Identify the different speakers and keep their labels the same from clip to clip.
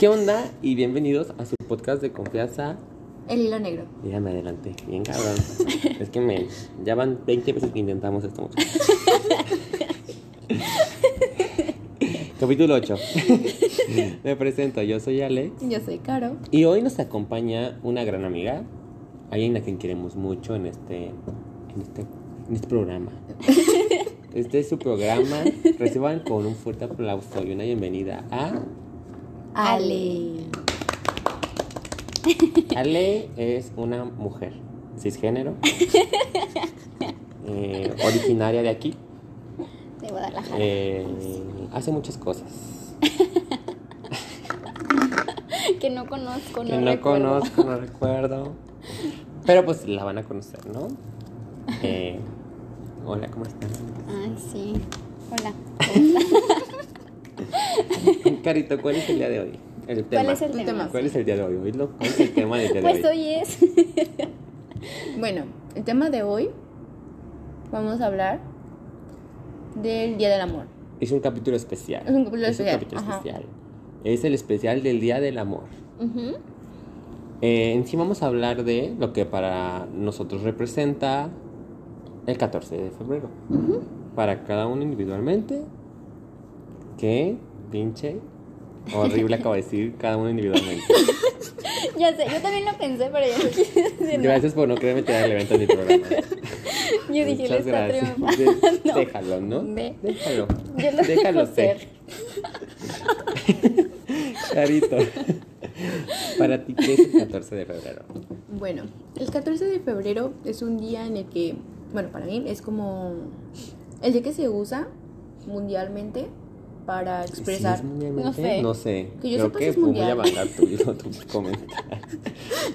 Speaker 1: ¿Qué onda? Y bienvenidos a su podcast de confianza.
Speaker 2: El hilo negro.
Speaker 1: Mírame adelante, bien cabrón. es que me. Ya van 20 veces que intentamos esto. Capítulo 8. me presento, yo soy Alex.
Speaker 2: Yo soy Caro.
Speaker 1: Y hoy nos acompaña una gran amiga. Alguien a quien queremos mucho en este. En este, en este programa. Este es su programa. Reciban con un fuerte aplauso y una bienvenida a.
Speaker 2: Ale.
Speaker 1: Ale es una mujer cisgénero, eh, originaria de aquí,
Speaker 2: De Guadalajara.
Speaker 1: eh, hace muchas cosas
Speaker 2: que no conozco,
Speaker 1: que
Speaker 2: no,
Speaker 1: no
Speaker 2: recuerdo.
Speaker 1: conozco, no recuerdo, pero pues la van a conocer, ¿no? Eh, hola, ¿cómo están?
Speaker 2: Ay, sí. Hola.
Speaker 1: Carito, ¿cuál es el día de hoy? El tema.
Speaker 2: ¿Cuál es el tema?
Speaker 1: ¿Cuál es el día de hoy? ¿Cuál es el tema del día de
Speaker 2: Pues
Speaker 1: hoy?
Speaker 2: hoy es.
Speaker 3: Bueno, el tema de hoy vamos a hablar del Día del Amor.
Speaker 1: Es un capítulo especial.
Speaker 3: Es un capítulo especial,
Speaker 1: capítulo
Speaker 3: ajá.
Speaker 1: especial. Es el especial del Día del Amor. Eh, en sí vamos a hablar de lo que para nosotros representa el 14 de febrero. Para cada uno individualmente. Qué pinche horrible acabo de decir cada uno individualmente.
Speaker 2: Ya sé, yo también lo pensé, pero yo no quise decir nada.
Speaker 1: Gracias por no quererme tirar el evento de mi programa.
Speaker 2: Yo dije,
Speaker 1: Muchas
Speaker 2: está
Speaker 1: gracias. De- déjalo, ¿no?
Speaker 2: Ve.
Speaker 1: Déjalo.
Speaker 2: Yo lo
Speaker 1: Déjalo
Speaker 2: ser.
Speaker 1: Carito. Para ti, ¿qué es el 14 de febrero?
Speaker 3: Bueno, el 14 de febrero es un día en el que, bueno, para mí es como el día que se usa mundialmente para expresar.
Speaker 1: ¿Sí es mundialmente?
Speaker 2: No sé.
Speaker 1: No sé.
Speaker 3: Que yo
Speaker 1: Creo
Speaker 3: sepa
Speaker 1: que
Speaker 3: es
Speaker 1: voy a
Speaker 3: mundial.
Speaker 1: mandar tu, tu comentario.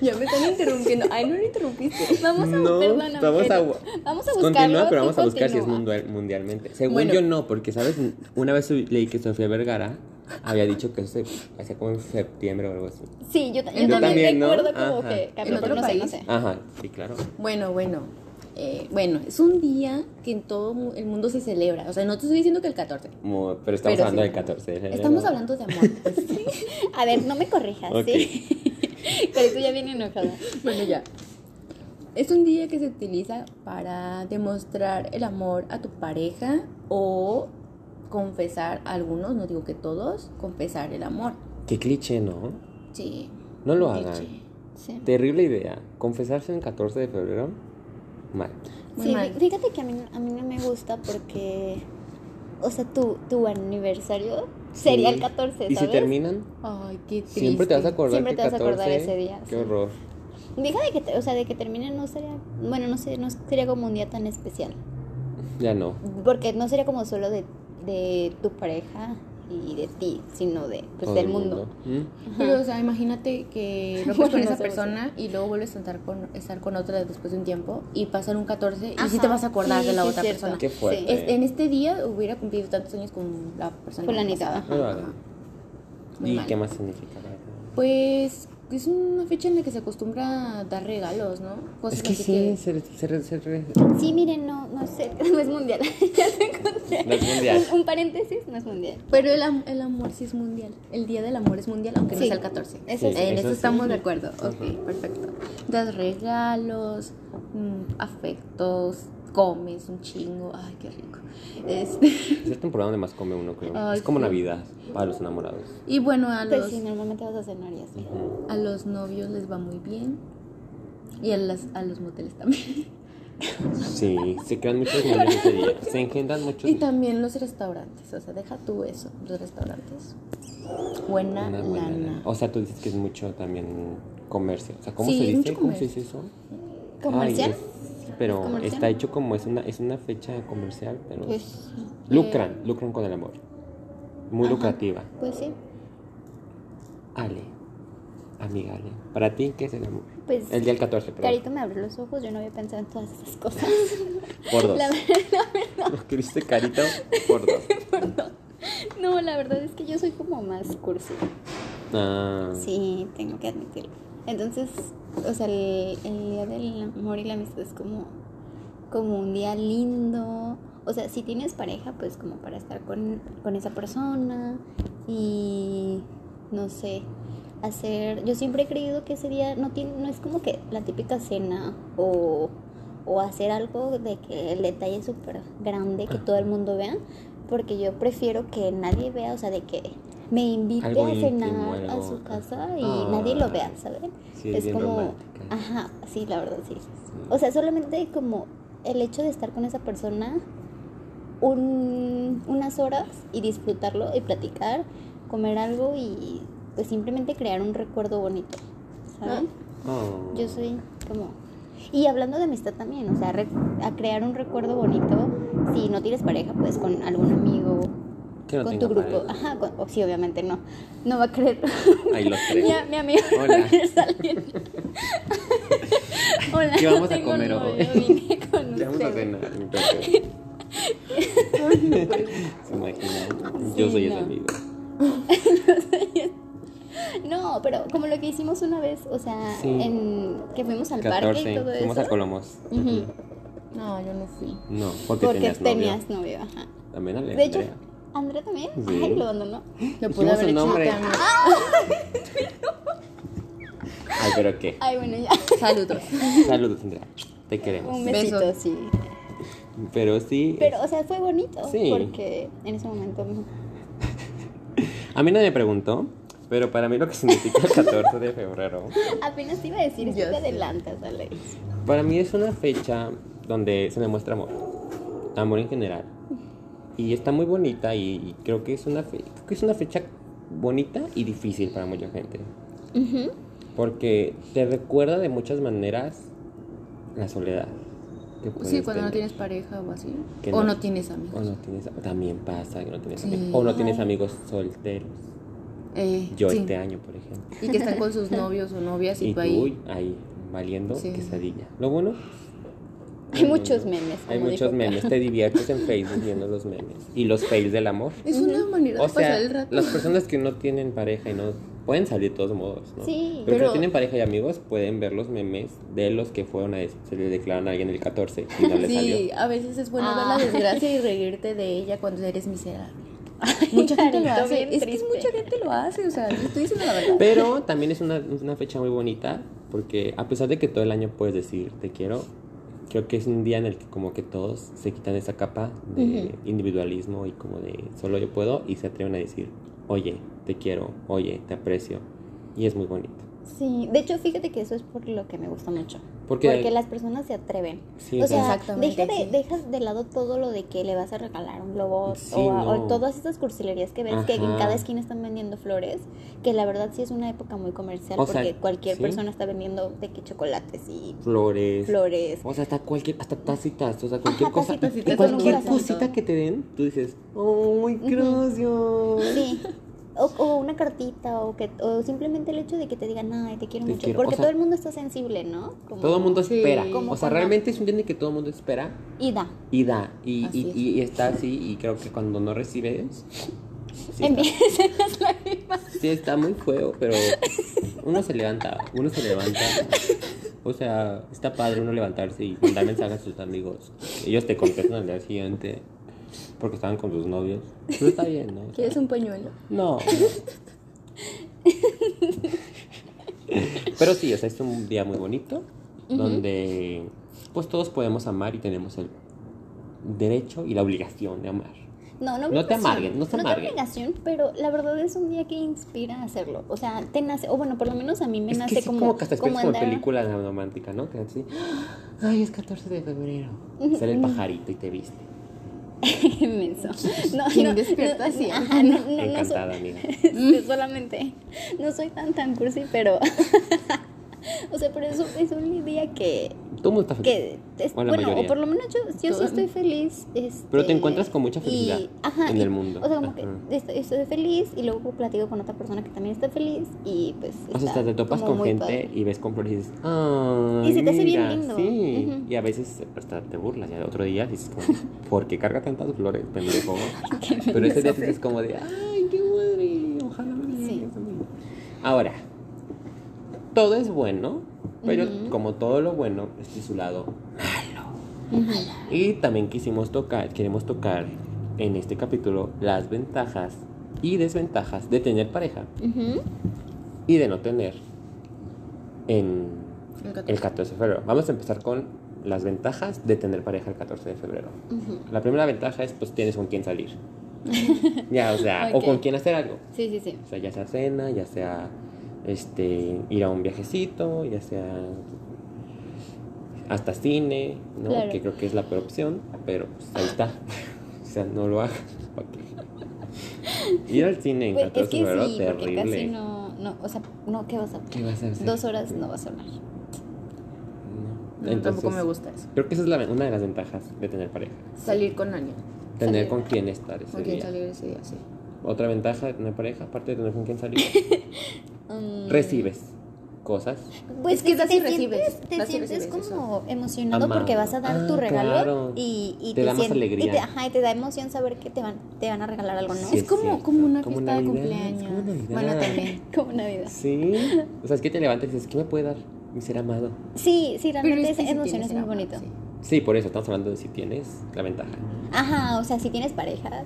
Speaker 3: Ya me están interrumpiendo. Ay, no lo interrumpiste.
Speaker 2: Vamos a,
Speaker 1: No,
Speaker 2: perdóname,
Speaker 1: vamos a,
Speaker 2: vamos a buscarlo.
Speaker 1: continúa, pero vamos a buscar si es
Speaker 2: continúa.
Speaker 1: mundial- mundialmente. Según
Speaker 3: Bueno.
Speaker 1: yo no, porque sabes, una vez leí que Sofía Vergara había dicho que eso se hacía como en septiembre o algo así.
Speaker 2: Sí, yo, yo
Speaker 3: Yo
Speaker 2: también,
Speaker 1: también, ¿no?
Speaker 2: recuerdo como
Speaker 1: Ajá.
Speaker 2: que
Speaker 3: ¿En
Speaker 2: cambió,
Speaker 3: otro
Speaker 2: pero no sé, no
Speaker 3: país?
Speaker 2: sé.
Speaker 1: Ajá, sí, claro.
Speaker 3: Bueno, bueno. Eh, bueno, es un día que en todo el mundo se celebra. O sea, no te estoy diciendo que el 14.
Speaker 1: Como- pero estamos
Speaker 3: Pero
Speaker 1: hablando
Speaker 3: sí.
Speaker 1: del 14 de febrero.
Speaker 3: Estamos hablando de amor. pues.
Speaker 2: A ver, no me corrijas,
Speaker 1: Ok.
Speaker 2: ¿sí? Carito ya viene enojada.
Speaker 3: Bueno, ya. Es un día que se utiliza para demostrar el amor a tu pareja o confesar a algunos, no digo que todos, confesar el amor.
Speaker 1: Qué cliché, ¿no?
Speaker 3: Sí.
Speaker 1: No lo hagan.
Speaker 2: Sí.
Speaker 1: Terrible idea. Confesarse en el 14 de febrero, mal.
Speaker 3: Muy
Speaker 2: Sí,
Speaker 3: mal.
Speaker 2: fíjate que a mí, no- a mí no me gusta porque, o sea, tu, tu aniversario sería
Speaker 1: Sí.
Speaker 2: el 14,
Speaker 1: ¿Y
Speaker 2: ¿sabes?
Speaker 1: si terminan?
Speaker 3: Ay, qué triste.
Speaker 1: Siempre te vas a acordar
Speaker 2: Siempre te vas a acordar
Speaker 1: 14,
Speaker 2: ese día,
Speaker 1: Qué
Speaker 2: sí.
Speaker 1: horror.
Speaker 2: Deja de que, te- o sea, de que terminen no sería, bueno, no sé, no sería como un día tan especial.
Speaker 1: Ya no.
Speaker 2: Porque no sería como solo de, de tu pareja y de ti, sino de, pues, del
Speaker 1: el
Speaker 2: mundo.
Speaker 1: ¿Mm?
Speaker 3: Pero, o sea, imagínate que rompes
Speaker 2: Bueno,
Speaker 3: con
Speaker 2: no
Speaker 3: esa
Speaker 2: sé,
Speaker 3: persona y luego vuelves a estar con, estar con otra después de un tiempo y pasan un 14 y sí te vas a acordar
Speaker 2: sí,
Speaker 3: de la
Speaker 2: sí,
Speaker 3: otra
Speaker 2: cierto.
Speaker 3: persona.
Speaker 1: Qué fuerte.
Speaker 3: Es- en este día hubiera cumplido tantos años con la persona
Speaker 1: hagan.
Speaker 3: Muy
Speaker 1: ¿Y
Speaker 3: mal.
Speaker 1: qué más significa?
Speaker 3: Pues es una fecha en la que se acostumbra a dar regalos, ¿no? Cosas
Speaker 1: Es que
Speaker 3: así
Speaker 1: sí, se, se, se, se-
Speaker 2: Sí, miren, no, no sé, no es mundial. ya lo encontré.
Speaker 1: No es mundial.
Speaker 2: Un, un paréntesis, no es mundial.
Speaker 3: Pero el, am- el amor sí es mundial. El día del amor es mundial, aunque no
Speaker 2: Sí.
Speaker 3: sea el 14.
Speaker 2: Eso
Speaker 1: sí.
Speaker 3: en
Speaker 1: eso
Speaker 3: eso
Speaker 1: sí.
Speaker 3: estamos de acuerdo. Ok, perfecto. Das regalos, mm, afectos, comes un chingo. Ay, qué rico. Este,
Speaker 1: Es la temporada donde más come uno, creo.
Speaker 3: Ay,
Speaker 1: es como
Speaker 3: sí.
Speaker 1: Navidad para los enamorados.
Speaker 3: y bueno, a
Speaker 2: Pues
Speaker 3: los,
Speaker 2: sí, normalmente vas a cenar y así.
Speaker 3: A los novios les va muy bien. Y a, las, a los moteles también.
Speaker 1: Sí, se crean muchos niños ese día. Se engendran muchos
Speaker 3: Y también los restaurantes. O sea, deja tú eso. Los restaurantes. Buena,
Speaker 1: buena
Speaker 3: lana.
Speaker 1: lana. O sea, tú dices que es mucho también comercio. O sea, ¿cómo
Speaker 3: Sí,
Speaker 1: se dice? ¿Cómo se dice eso?
Speaker 2: ¿Comercial?
Speaker 1: Ay, es- pero está hecho como es una es una fecha comercial, pero
Speaker 2: Pues,
Speaker 1: lucran, lucran con el amor. Muy lucrativa.
Speaker 2: pues sí.
Speaker 1: Ale, amiga Ale, para ti qué es el amor?
Speaker 2: Pues,
Speaker 1: El día del 14, perdón.
Speaker 2: Carito me abrió los ojos, yo no había pensado en todas esas cosas.
Speaker 1: Por dos.
Speaker 2: La
Speaker 1: Lo que viste carito por dos.
Speaker 2: No, la verdad es que yo soy como más cursi.
Speaker 1: Ah,
Speaker 2: Sí, tengo que admitirlo. Entonces, o sea, el, el día del amor y la amistad es como, como un día lindo. O sea, si tienes pareja, pues como para estar con, con esa persona y no sé, hacer, yo siempre he creído que ese día no tiene, no es como que la típica cena o, o hacer algo de que el detalle es súper grande, que todo el mundo vea, porque yo prefiero que nadie vea, o sea, de que me invite
Speaker 1: Algo
Speaker 2: a
Speaker 1: íntimo,
Speaker 2: cenar a su casa y
Speaker 1: Ah.
Speaker 2: nadie lo vea, ¿saben?
Speaker 1: Sí, es romántica.
Speaker 2: ajá, sí, la verdad sí. O sea, solamente como el hecho de estar con esa persona un- unas horas y disfrutarlo y platicar, comer algo y pues simplemente crear un recuerdo bonito, ¿saben?
Speaker 1: Oh.
Speaker 2: Yo soy como... Y hablando de amistad también, o sea, re- a crear un recuerdo bonito, si no tienes pareja, pues con algún amigo,
Speaker 1: Que no
Speaker 2: con
Speaker 1: tenga
Speaker 2: tu grupo.
Speaker 1: pareja.
Speaker 2: Ajá, con- o sí, obviamente no. No va a creer.
Speaker 1: Ahí los tres.
Speaker 2: mi, mi amigo
Speaker 1: Hola.
Speaker 2: a salir. Hola,
Speaker 1: ¿Qué vamos
Speaker 2: no
Speaker 1: a comer
Speaker 2: novio,
Speaker 1: hoy?
Speaker 2: vine con
Speaker 1: Ya vamos a cenar. ¿Se imaginan? Yo
Speaker 2: Sí,
Speaker 1: soy
Speaker 2: no.
Speaker 1: ese amigo.
Speaker 2: No, pero como lo que hicimos una vez, o sea,
Speaker 1: Sí.
Speaker 2: en que fuimos al parque y
Speaker 1: 14.
Speaker 2: todo
Speaker 1: Fuimos
Speaker 2: eso.
Speaker 1: a Colomos.
Speaker 3: No, yo no fui.
Speaker 1: No, porque,
Speaker 2: Porque
Speaker 1: tenías,
Speaker 2: tenías,
Speaker 1: novio.
Speaker 2: novio. ajá.
Speaker 1: También Ale,
Speaker 2: De hecho,
Speaker 1: Andrea.
Speaker 2: También.
Speaker 1: Sí.
Speaker 2: Ay, lo abandonó.
Speaker 3: Lo pude haber hecho
Speaker 1: nombre.
Speaker 3: también.
Speaker 1: Ay, pero qué.
Speaker 2: Ay, bueno, ya.
Speaker 3: Saludos.
Speaker 1: Saludos, Andrea. Te queremos.
Speaker 2: Un besito, sí.
Speaker 1: Pero sí.
Speaker 2: Pero, o sea, fue bonito.
Speaker 1: Sí.
Speaker 2: Porque en ese momento.
Speaker 1: A mí nadie me preguntó, pero para mí lo que significa el 14 de febrero,
Speaker 2: Apenas te iba a decir,
Speaker 3: Yo
Speaker 2: te adelantas, Alex.
Speaker 1: para mí es una fecha donde se demuestra amor. Amor en general. Y está muy bonita y, creo que es una fe- creo que es una fecha bonita y difícil para mucha gente. Porque te recuerda de muchas maneras la soledad.
Speaker 3: Sí, cuando no tienes pareja o así.
Speaker 1: Que
Speaker 3: o
Speaker 1: no.
Speaker 3: no tienes amigos.
Speaker 1: O no tienes, también pasa que no tienes
Speaker 3: Sí.
Speaker 1: amigos. O no tienes amigos solteros.
Speaker 3: Eh,
Speaker 1: Yo
Speaker 3: sí.
Speaker 1: este año, por ejemplo.
Speaker 3: Y que están con sus novios o novias y,
Speaker 1: Y
Speaker 3: tú ahí.
Speaker 1: ahí, valiendo
Speaker 3: Sí.
Speaker 1: quesadilla. Lo bueno.
Speaker 2: Hay
Speaker 1: lo
Speaker 2: muchos memes,
Speaker 1: Hay muchos
Speaker 2: dijo
Speaker 1: memes. Te diviertes en Facebook viendo los memes. Y los fails del amor.
Speaker 3: Es una manera
Speaker 1: O
Speaker 3: de pasar
Speaker 1: sea,
Speaker 3: el rato.
Speaker 1: las personas que no tienen pareja y no pueden salir de todos modos, ¿no?
Speaker 2: Sí,
Speaker 1: pero,
Speaker 3: pero-
Speaker 1: que tienen pareja y amigos pueden ver los memes de los que fueron a se le declaran a alguien el 14 y no le
Speaker 3: Sí,
Speaker 1: salió.
Speaker 3: a veces es bueno
Speaker 2: Ah.
Speaker 3: ver la desgracia y reírte de ella cuando eres miserable. Mucha gente lo hace. Es que mucha gente lo hace, o sea, yo estoy diciendo la verdad.
Speaker 1: Pero también es una, una fecha muy bonita porque a pesar de que todo el año puedes decir te quiero, creo que es un día en el que como que todos se quitan esa capa de individualismo y como de solo yo puedo y se atreven a decir, oye, te quiero, oye, te aprecio. Y es muy bonito.
Speaker 2: Sí, de hecho, fíjate que eso es por lo que me gusta mucho.
Speaker 1: Porque-
Speaker 2: Porque las personas se atreven.
Speaker 1: Sí,
Speaker 2: o sea,
Speaker 3: Exactamente,
Speaker 2: deja de,
Speaker 3: sí.
Speaker 2: dejas de lado todo lo de que le vas a regalar un globo
Speaker 1: Sí,
Speaker 2: o, todas estas cursilerías que ves que en cada esquina están vendiendo flores, que la verdad sí es una época muy comercial
Speaker 1: O sea,
Speaker 2: porque cualquier
Speaker 1: sí.
Speaker 2: persona está vendiendo de que chocolates y
Speaker 1: Flores.
Speaker 2: flores.
Speaker 1: O sea, hasta cualquier, hasta tacitas, o sea, cualquier
Speaker 2: Ajá,
Speaker 1: cosa.
Speaker 2: tacitas,
Speaker 1: y
Speaker 3: tacitas
Speaker 1: cualquier cosita que te den, tú dices, ¡oh, gracias!
Speaker 2: Sí. O, o una cartita o que o simplemente el hecho de que te digan, ay, te quiero
Speaker 1: Te
Speaker 2: mucho.
Speaker 1: quiero",
Speaker 2: Porque
Speaker 1: o sea,
Speaker 2: todo el mundo está sensible, ¿no? Como-
Speaker 1: Todo el mundo
Speaker 3: Sí.
Speaker 1: espera.
Speaker 2: Como
Speaker 1: O sea, realmente es un día en el que todo el mundo espera
Speaker 2: Y da.
Speaker 1: y da. Y, y,
Speaker 3: es.
Speaker 1: y está así. Y creo que cuando no recibes. Sí está,
Speaker 2: Empiezan las lágrimas.
Speaker 1: sí está muy feo, pero uno se levanta. Uno se levanta. O sea, está padre uno levantarse y mandar mensajes a sus amigos. Ellos te contestan al día siguiente porque estaban con sus novios. Pero está bien, ¿no?
Speaker 3: ¿Quieres un pañuelo?
Speaker 1: No. Pero sí, o sea, es un día muy bonito donde pues todos podemos amar y tenemos el derecho y la obligación de amar.
Speaker 2: No, no,
Speaker 1: No te amarguen, no
Speaker 2: te
Speaker 1: amarguen.
Speaker 2: obligación, pero la verdad es un día que inspira a hacerlo. O sea, te nace, o bueno, por lo menos a mí me
Speaker 1: es
Speaker 2: nace
Speaker 1: que sí,
Speaker 2: como,
Speaker 1: como, que hasta
Speaker 2: como andar-
Speaker 1: película romántica, ¿no? Que así, ay, es 14 de febrero. Sale el pajarito y te viste.
Speaker 2: Menso. No,
Speaker 3: ¿Quién
Speaker 2: no,
Speaker 3: despierta
Speaker 2: no,
Speaker 3: así?
Speaker 2: ajá, no, no, no soy-
Speaker 1: amiga.
Speaker 2: este, solamente no soy tan tan cursi, pero o sea, pero eso es un día que
Speaker 1: Todo mundo está feliz.
Speaker 2: que es-
Speaker 1: O la
Speaker 2: bueno,
Speaker 1: mayoría.
Speaker 2: o por lo menos yo, yo sí estoy feliz. este,
Speaker 1: Pero te encuentras con mucha
Speaker 2: y-
Speaker 1: felicidad
Speaker 2: ajá,
Speaker 1: en
Speaker 2: y-
Speaker 1: el mundo.
Speaker 2: O sea, como que estoy, estoy feliz y luego platico con otra persona que también está feliz y pues.
Speaker 1: O sea,
Speaker 2: está
Speaker 1: hasta te topas con gente
Speaker 2: padre.
Speaker 1: y ves con flores y dices, ¡ay!
Speaker 2: Y se te hace bien
Speaker 1: mira",
Speaker 2: lindo.
Speaker 1: Sí, y a veces hasta te burlas. Y al otro día dices, como, ¿por qué carga tantas flores, pendejo? Pero ese día dices como de, ¡ay, qué padre! Ojalá me
Speaker 2: Sí.
Speaker 1: llegues a mí". Ahora, todo es bueno, pero como todo lo bueno, este es su lado malo. Y también quisimos tocar, queremos tocar en este capítulo las ventajas y desventajas de tener pareja y de no tener en
Speaker 3: El 14.
Speaker 1: el 14 de febrero. Vamos a empezar con las ventajas de tener pareja el 14 de febrero. La primera ventaja es pues tienes con quién salir. ya, o sea, o con quién hacer algo.
Speaker 2: Sí, sí, sí.
Speaker 1: O sea, ya sea cena, ya sea este ir a un viajecito, ya sea hasta cine, ¿no?
Speaker 2: Claro.
Speaker 1: Que creo que es la peor opción, pero pues ahí está. o sea, no lo hagas. Ir al cine en
Speaker 2: Pues,
Speaker 1: 14
Speaker 2: es
Speaker 1: de
Speaker 2: que
Speaker 1: febrero,
Speaker 2: sí, porque
Speaker 1: terrible.
Speaker 2: casi no, no, o sea, no, ¿qué vas a
Speaker 1: ¿Qué vas a hacer?
Speaker 2: Dos horas no vas a hablar.
Speaker 1: No.
Speaker 3: Tampoco me gusta eso.
Speaker 1: Creo que esa es la- una de las ventajas de tener pareja.
Speaker 3: Salir con alguien.
Speaker 1: Tener
Speaker 2: Salir.
Speaker 1: con quién estar ese
Speaker 3: Con quien
Speaker 1: día.
Speaker 3: salir ese día, sí.
Speaker 1: Otra ventaja de tener pareja, aparte de tener con quién salir,
Speaker 2: Mm,
Speaker 1: recibes cosas.
Speaker 2: Pues
Speaker 3: Es que
Speaker 2: te, te
Speaker 3: recibes,
Speaker 2: sientes, te sientes
Speaker 3: recibes,
Speaker 2: como emocionado
Speaker 1: Amado.
Speaker 2: porque vas a dar
Speaker 1: Ah,
Speaker 2: tu regalo
Speaker 1: claro.
Speaker 2: y, y
Speaker 1: Te da más alegría.
Speaker 2: Y te, ajá, y te da emoción saber que te van, te van a regalar algo, ¿no?
Speaker 1: Sí,
Speaker 3: es como, una
Speaker 1: Como
Speaker 3: fiesta de
Speaker 1: Navidad, es
Speaker 3: cumpleaños.
Speaker 1: como Navidad.
Speaker 3: Bueno, también.
Speaker 2: Como Navidad.
Speaker 1: Sí. O sea, es que te levantas y dices, ¿qué me puede dar mi ser amado?
Speaker 2: Sí, sí, realmente
Speaker 3: es que
Speaker 2: esa
Speaker 3: si
Speaker 2: emoción
Speaker 3: tienes
Speaker 2: es muy bonito.
Speaker 3: sí.
Speaker 1: Sí, por eso estamos hablando de si tienes la ventaja.
Speaker 2: Ajá, o sea, si tienes pareja,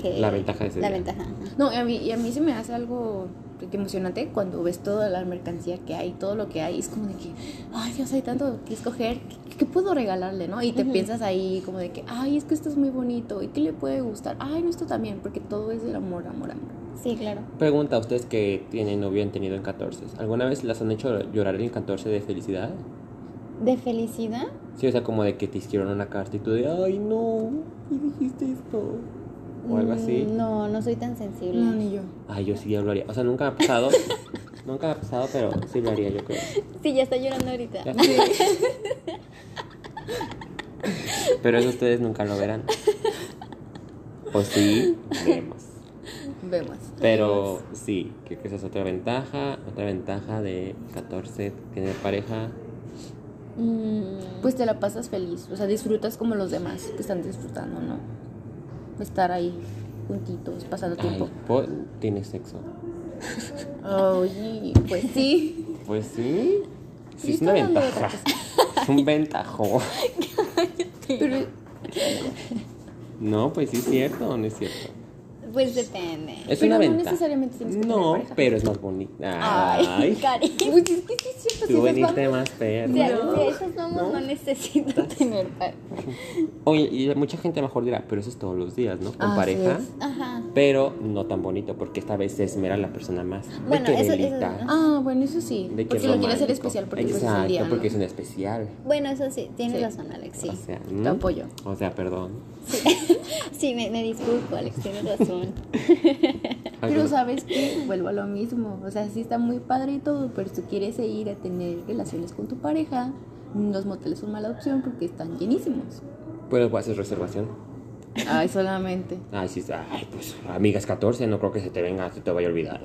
Speaker 2: que...
Speaker 1: La ventaja de ese
Speaker 2: La
Speaker 1: día.
Speaker 2: ventaja.
Speaker 3: No, y a mí, y a mí se me hace algo emocionante cuando ves toda la mercancía que hay, todo lo que hay. Es como de que, ay Dios, hay tanto que escoger. ¿Qué, qué puedo regalarle, no? Y te piensas ahí como de que, ay, es que esto es muy bonito. ¿Y qué le puede gustar? Ay, no, esto también, porque todo es del amor, amor, amor.
Speaker 2: Sí, claro.
Speaker 1: Pregunta a ustedes que tienen novio y han tenido en 14. ¿Alguna vez las han hecho llorar en el 14 de felicidad?
Speaker 2: ¿De felicidad?
Speaker 1: Sí, o sea, como de que te escribieron una carta y tú de, ay, no, y dijiste esto. O algo así.
Speaker 2: Mm, No, no soy tan sensible.
Speaker 3: No, ni yo.
Speaker 1: Ay, yo sí lo haría. O sea, nunca me ha pasado. nunca me ha pasado, pero sí lo haría, yo creo.
Speaker 2: Sí, ya está llorando ahorita.
Speaker 1: Ya. Pero eso ustedes nunca lo verán. O sí, vemos.
Speaker 3: Vemos.
Speaker 1: Pero sí, creo que esa es otra ventaja. Otra ventaja de 14, tener pareja.
Speaker 2: Mm,
Speaker 3: Pues te la pasas feliz, o sea, disfrutas como los demás que están disfrutando, ¿no? Estar ahí juntitos, pasando
Speaker 1: Ay,
Speaker 3: tiempo.
Speaker 1: po- tienes sexo.
Speaker 3: Oye, pues sí.
Speaker 1: Pues sí. Sí, es una ventaja. Es un ventajo.
Speaker 3: Pero
Speaker 1: No, pues sí es cierto, no es cierto.
Speaker 2: Pues depende.
Speaker 1: Es
Speaker 3: Pero
Speaker 1: una
Speaker 3: no
Speaker 1: ventaja.
Speaker 3: necesariamente tienes que tener
Speaker 1: No,
Speaker 3: pareja.
Speaker 1: pero es más bonita.
Speaker 2: Ay,
Speaker 1: Ay,
Speaker 2: cariño.
Speaker 3: Pues es que sí es cierto, si
Speaker 1: tú
Speaker 3: esas
Speaker 1: veniste
Speaker 3: vamos-
Speaker 1: más perra.
Speaker 2: Si a, si esas vamos,
Speaker 1: ¿No?
Speaker 2: no, necesito tener pareja.
Speaker 1: Oye, y mucha gente mejor dirá, pero eso es todos los días, ¿no? Con
Speaker 3: Así
Speaker 1: pareja.
Speaker 3: es.
Speaker 2: Ajá.
Speaker 1: Pero no tan bonito, porque esta vez se esmera la persona más. De
Speaker 2: Bueno,
Speaker 1: que
Speaker 2: eso- eso-
Speaker 3: Ah, bueno, eso sí.
Speaker 1: de que
Speaker 3: porque
Speaker 1: es
Speaker 3: lo quieres hacer especial porque pues, es
Speaker 1: Exacto,
Speaker 3: el día. ¿no?
Speaker 1: porque es un especial.
Speaker 2: Bueno, eso sí, tienes
Speaker 3: Sí.
Speaker 2: razón, Alex, sí.
Speaker 1: O sea,
Speaker 3: Te
Speaker 1: ¿no?
Speaker 3: apoyo.
Speaker 1: O sea, perdón.
Speaker 2: Sí, me, me disculpo, Alex, tienes razón.
Speaker 3: Pero sabes que vuelvo a lo mismo. O sea, sí está muy padre y todo, pero si tú quieres ir a tener relaciones con tu pareja, los moteles son mala opción porque están llenísimos.
Speaker 1: Puedes hacer reservación.
Speaker 3: Ay, solamente.
Speaker 1: Ay, sí, ay, pues, amigas 14, no creo que se te venga, se te vaya a olvidar.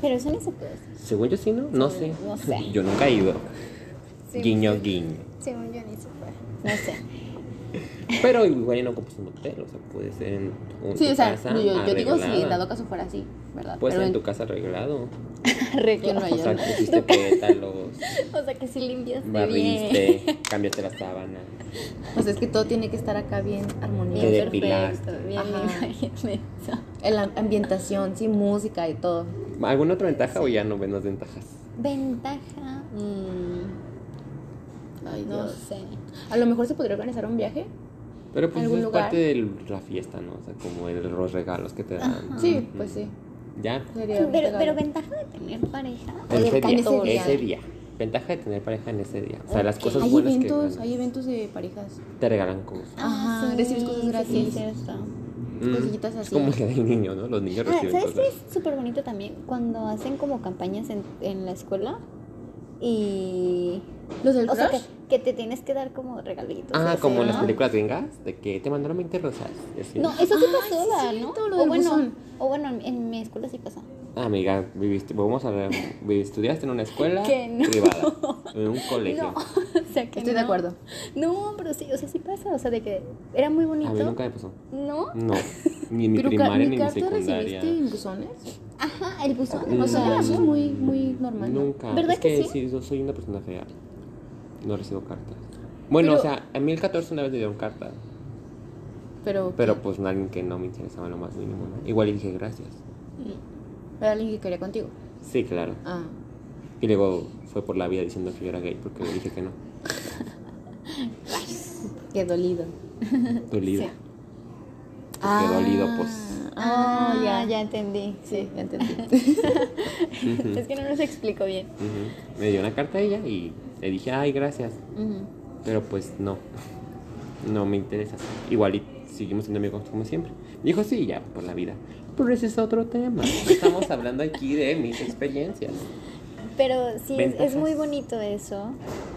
Speaker 2: Pero eso no se puede.
Speaker 1: Según yo sí, ¿no? No sé.
Speaker 2: No sé.
Speaker 1: Yo nunca he ido.
Speaker 2: Sí,
Speaker 1: guiño,
Speaker 2: sí.
Speaker 1: guiño.
Speaker 2: Según yo ni se puede. No sé.
Speaker 1: Pero igual ya no compras un motel, o sea, puede ser en un,
Speaker 3: Sí,
Speaker 1: tu
Speaker 3: o sea,
Speaker 1: casa
Speaker 3: yo, yo digo si dado caso fuera así, ¿verdad?
Speaker 1: Puede ser en tu casa arreglado.
Speaker 2: Arreglo.
Speaker 3: no
Speaker 1: O sea, pusiste pétalos,
Speaker 2: O sea, que si limpiaste bien.
Speaker 1: barriste, cambiaste la sábana.
Speaker 3: O sea, es que todo tiene que estar acá bien armonioso.
Speaker 2: Bien perfecto, bien bien.
Speaker 3: En la ambientación, sí, música y todo.
Speaker 1: ¿Alguna otra ventaja o ya no ven las ventajas?
Speaker 2: Ventaja, mm,
Speaker 3: Ay,
Speaker 2: no sé.
Speaker 3: A lo mejor se podría organizar un viaje.
Speaker 1: Pero pues
Speaker 3: ¿Algún
Speaker 1: es
Speaker 3: lugar?
Speaker 1: parte de la fiesta, ¿no? O sea, como el- los regalos que te dan.
Speaker 2: Ajá.
Speaker 3: Sí, pues sí.
Speaker 1: Ya,
Speaker 2: Pero, pero ventaja de tener pareja.
Speaker 1: ese día,
Speaker 2: 14.
Speaker 1: ese día. Ventaja de tener pareja en ese día. O sea, las cosas
Speaker 3: hay
Speaker 1: buenas
Speaker 3: eventos,
Speaker 1: que
Speaker 3: hay eventos de parejas.
Speaker 1: te regalan cosas.
Speaker 2: Ah,
Speaker 3: Ajá, recibes cosas
Speaker 2: sí,
Speaker 3: gratis.
Speaker 2: Sí, es.
Speaker 1: Mm,
Speaker 3: Cositas
Speaker 1: Es
Speaker 3: así.
Speaker 1: como el día del niño, ¿no? Los niños
Speaker 2: Ah,
Speaker 1: reciben
Speaker 2: ¿Sabes qué
Speaker 1: cosas.
Speaker 2: es súper bonito también? Cuando hacen como campañas en, en la escuela y...
Speaker 3: ¿Los del
Speaker 2: O sea, que, te tienes que dar como regalitos.
Speaker 1: Ah, como en las películas gringas, de que te mandaron 20 rosas. así.
Speaker 2: No, eso sí
Speaker 3: Ay,
Speaker 2: pasó, ¿no?
Speaker 3: lo
Speaker 2: o bueno,
Speaker 3: buzón.
Speaker 2: o bueno, en, mi escuela sí pasa.
Speaker 1: Ah, amiga, viviste, vamos a ver, estudiaste en una escuela
Speaker 2: Que no.
Speaker 1: privada, en un colegio.
Speaker 2: No, o sea que
Speaker 3: Estoy de acuerdo.
Speaker 2: No, pero sí, o sea, sí pasa, o sea, de que era muy bonito.
Speaker 1: A mí nunca me pasó.
Speaker 2: ¿No?
Speaker 1: No, ni en mi
Speaker 3: Pero
Speaker 1: primaria
Speaker 3: ¿mi
Speaker 1: ni en mi secundaria.
Speaker 3: recibiste en buzones?
Speaker 2: Ajá, el buzón.
Speaker 3: O sea, eso es muy, muy normal. ¿no?
Speaker 1: Nunca.
Speaker 2: ¿Verdad
Speaker 1: es
Speaker 2: que
Speaker 1: que,
Speaker 2: sí?
Speaker 1: sí? yo soy una persona fea. No recibo cartas. Bueno,
Speaker 3: Pero-
Speaker 1: o sea, a mí el 14 una vez me dieron carta.
Speaker 3: Pero,
Speaker 1: Pero pues alguien que no me interesaba lo más mínimo, ¿no? Igual le dije gracias.
Speaker 3: Era alguien que quería contigo.
Speaker 1: Sí, claro.
Speaker 3: Ah.
Speaker 1: Y luego fue por la vida diciendo que yo era gay porque le dije que no.
Speaker 3: Qué dolido.
Speaker 1: Dolido.
Speaker 2: Sí.
Speaker 1: Porque dolido, pues.
Speaker 3: Ah, ya.
Speaker 2: ya entendí.
Speaker 3: Sí, ya entendí.
Speaker 2: Es que no nos explicó bien.
Speaker 1: Me dio una carta a ella y le dije, ay, gracias. Pero pues no. No me interesa. Igual y seguimos siendo amigos como siempre. Dijo, sí, ya, por la vida. Pero ese es otro tema. Estamos hablando aquí de mis experiencias.
Speaker 2: Pero sí, es, es muy bonito eso,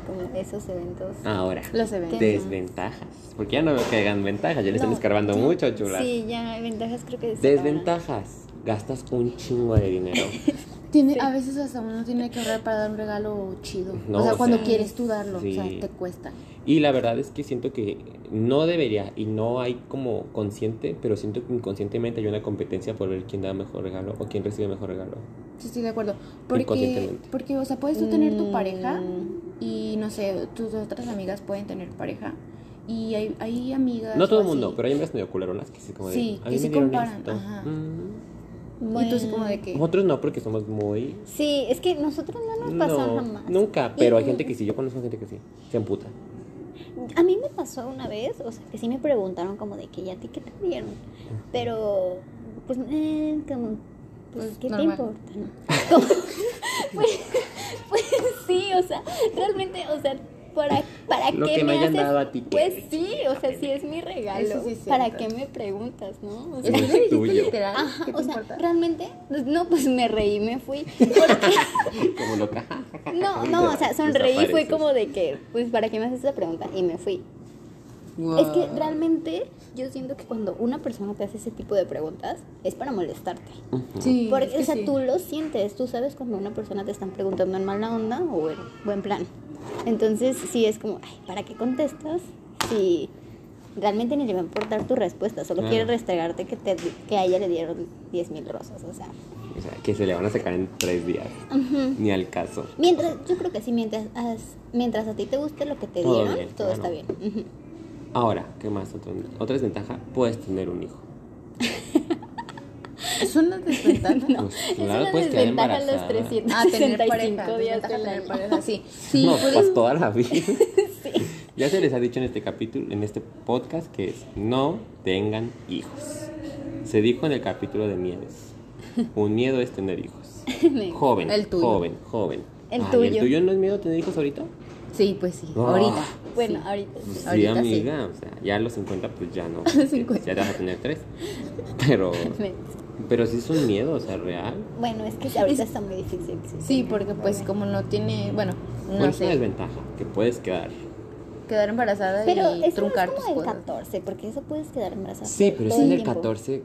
Speaker 2: como esos eventos.
Speaker 1: Ahora,
Speaker 3: Los eventos.
Speaker 2: Desventajas.
Speaker 1: Porque ya no veo que hagan ventajas, ya le están
Speaker 2: No,
Speaker 1: escarbando
Speaker 2: no.
Speaker 1: mucho, chulas.
Speaker 2: Sí, ya, hay ventajas creo que sí.
Speaker 1: Desventajas. Gastas un chingo de dinero.
Speaker 3: Tiene,
Speaker 2: Sí.
Speaker 3: A veces hasta uno tiene que ahorrar para dar un regalo chido.
Speaker 1: No,
Speaker 3: o sea,
Speaker 1: o
Speaker 3: cuando
Speaker 1: sea,
Speaker 3: quieres tú darlo,
Speaker 1: sí.
Speaker 3: o sea, te cuesta.
Speaker 1: Y la verdad es que siento que no debería y no hay como consciente, pero siento que inconscientemente hay una competencia por ver quién da mejor regalo o quién recibe mejor regalo.
Speaker 3: Sí, estoy de acuerdo. Porque, porque, o sea, puedes tú tener tu
Speaker 2: Mm.
Speaker 3: pareja y, no sé, tus otras amigas pueden tener pareja. Y hay, hay amigas.
Speaker 1: No todo el mundo,
Speaker 3: así.
Speaker 1: pero hay hombres medio culeronas que sí como de,
Speaker 3: Sí,
Speaker 1: a mí
Speaker 3: sí
Speaker 1: me
Speaker 3: comparan,
Speaker 1: esto.
Speaker 3: ajá.
Speaker 1: Mm.
Speaker 3: Y entonces, como de que.
Speaker 1: Nosotros no, porque somos muy...
Speaker 2: Sí, es que nosotros no nos pasó
Speaker 1: No,
Speaker 2: jamás.
Speaker 1: nunca, pero hay gente que sí, yo conozco gente que sí, se emputa.
Speaker 2: A mí me pasó una vez, o sea, que sí me preguntaron como de que ya a ti qué te dieron. Pero, pues, eh, como, pues,
Speaker 3: Pues,
Speaker 2: ¿qué
Speaker 3: normal.
Speaker 2: te importa? no? Como- pues, pues sí, o sea, realmente, o sea, ¿para, para
Speaker 1: Lo
Speaker 2: qué
Speaker 1: que me hayan
Speaker 2: haces?
Speaker 1: dado a ti.
Speaker 2: Pues sí, o sea, sí es mi regalo.
Speaker 3: Eso sí es
Speaker 2: ¿Para qué me preguntas, no? O
Speaker 3: Es
Speaker 2: sea,
Speaker 1: es tuyo.
Speaker 3: literal.
Speaker 2: Ajá,
Speaker 3: ¿Qué te
Speaker 2: o sea,
Speaker 3: importa?
Speaker 2: realmente, no, pues me reí, me fui. Porque,
Speaker 1: Como loca.
Speaker 2: no, no, o sea, sonreí y fue como de que, pues, ¿para qué me haces esa pregunta? Y me fui.
Speaker 3: Wow.
Speaker 2: Es que realmente yo siento que cuando una persona te hace ese tipo de preguntas es para molestarte.
Speaker 3: Sí,
Speaker 2: Porque,
Speaker 3: es que
Speaker 2: o sea,
Speaker 3: sí.
Speaker 2: tú lo sientes, tú sabes cuando una persona te están preguntando en mala onda o en buen plan. Entonces, sí es como, ay, ¿para qué contestas? Si realmente ni le va a importar tu respuesta, solo
Speaker 1: Claro.
Speaker 2: quiere restregarte que, te, que a ella le dieron 10 mil rosas, o sea.
Speaker 1: O sea, que se le van a sacar en tres días. Ni al caso.
Speaker 2: Mientras, yo creo que sí, mientras, as- mientras a ti te guste lo que te
Speaker 1: Todo
Speaker 2: dieron,
Speaker 1: bien,
Speaker 2: todo
Speaker 1: claro.
Speaker 2: está bien. Ujú.
Speaker 1: Ahora, ¿qué más? Otra, otra desventaja, puedes tener un hijo.
Speaker 3: Es una desventaja.
Speaker 1: Pues,
Speaker 2: Es
Speaker 1: claro,
Speaker 2: una
Speaker 1: puedes quedar
Speaker 2: los
Speaker 1: embarazada.
Speaker 2: 365
Speaker 3: Ah, tener pareja.
Speaker 2: días
Speaker 3: tener
Speaker 2: año.
Speaker 3: pareja, sí. Sí,
Speaker 1: no,
Speaker 3: puedes-
Speaker 1: pues toda la vida. Ya se les ha dicho en este capítulo, en este podcast, que es no tengan hijos. Se dijo en el capítulo de miedos. Un miedo es tener hijos. Joven,
Speaker 3: El tuyo.
Speaker 1: joven, joven.
Speaker 2: El
Speaker 1: Ay,
Speaker 2: tuyo.
Speaker 1: ¿El tuyo no es miedo tener hijos ahorita?
Speaker 3: Sí, pues sí.
Speaker 1: Ah.
Speaker 3: Ahorita.
Speaker 2: Bueno,
Speaker 3: sí.
Speaker 2: ahorita.
Speaker 1: Sí,
Speaker 3: Ahorita sí.
Speaker 1: amiga, o sea, ya a los 50 pues ya no.
Speaker 3: 50.
Speaker 1: Ya te vas a tener tres. Pero, pero sí es un miedo, o sea, real.
Speaker 2: Bueno, es que ahorita está muy difícil.
Speaker 3: Sí, porque pues como no tiene, bueno, no
Speaker 1: Bueno, es una
Speaker 3: sé,
Speaker 1: desventaja, que puedes quedar.
Speaker 3: quedar embarazada
Speaker 2: Pero
Speaker 3: y
Speaker 2: eso no
Speaker 3: truncar
Speaker 2: es
Speaker 3: tus
Speaker 2: como el
Speaker 3: cosas.
Speaker 2: 14, porque eso puedes quedar embarazada.
Speaker 1: Sí, pero es en el
Speaker 2: tiempo.
Speaker 1: 14.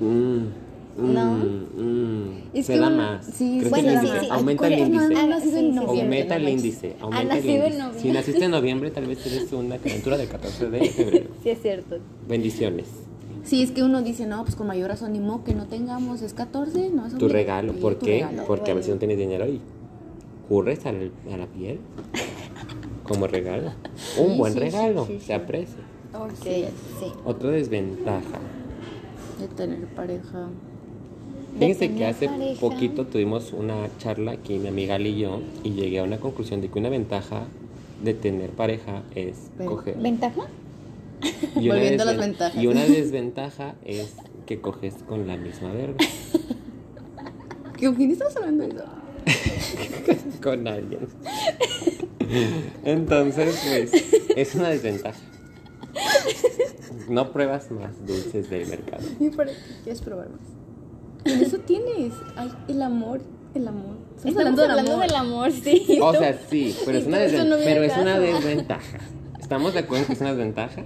Speaker 1: mm, mm,
Speaker 2: No.
Speaker 1: mm,
Speaker 3: Es
Speaker 1: se
Speaker 3: que
Speaker 1: da
Speaker 3: uno-
Speaker 1: más.
Speaker 3: sí,
Speaker 1: ¿Crees
Speaker 2: bueno, sí?
Speaker 1: Aumenta el índice.
Speaker 3: no, nacido
Speaker 2: sí,
Speaker 3: en
Speaker 2: sí,
Speaker 3: noviembre,
Speaker 1: Aumenta el índice. Aumenta el índice. Si naciste en noviembre, tal vez eres una criatura del 14 de febrero.
Speaker 2: Sí, es cierto.
Speaker 1: Bendiciones.
Speaker 3: Sí, es que uno dice, no, pues con mayor razón, ni modo que no tengamos, es 14, no es
Speaker 1: Tu regalo. ¿Por
Speaker 3: tu
Speaker 1: qué?
Speaker 3: regalo.
Speaker 1: Porque a veces
Speaker 2: bueno.
Speaker 1: no tienes dinero y curres a la, piel como regalo. Un
Speaker 3: Sí,
Speaker 1: buen
Speaker 3: sí,
Speaker 1: regalo.
Speaker 3: sí,
Speaker 1: Se aprecia.
Speaker 2: Ok,
Speaker 3: Sí.
Speaker 2: sí.
Speaker 1: Otra desventaja.
Speaker 3: De tener pareja.
Speaker 1: Fíjense que hace
Speaker 2: pareja.
Speaker 1: poquito tuvimos una charla aquí, mi amiga Ali y yo, y llegué a una conclusión de que una ventaja de tener pareja es coger.
Speaker 2: ¿Ventaja?
Speaker 1: Y una,
Speaker 3: Volviendo a las ventajas.
Speaker 1: y una desventaja es que coges con la misma verga.
Speaker 3: ¿Con quién estás hablando de eso?
Speaker 1: con alguien. Entonces, pues, es una desventaja. No pruebas más dulces del mercado.
Speaker 3: ¿Y para qué quieres probar más? Eso tienes. Ay, el amor, el amor. Estamos hablando del amor.
Speaker 2: sí.
Speaker 1: O sea, sí, pero es una, desven-
Speaker 3: no
Speaker 1: pero es una desventaja. ¿Estamos de acuerdo en que es una desventaja?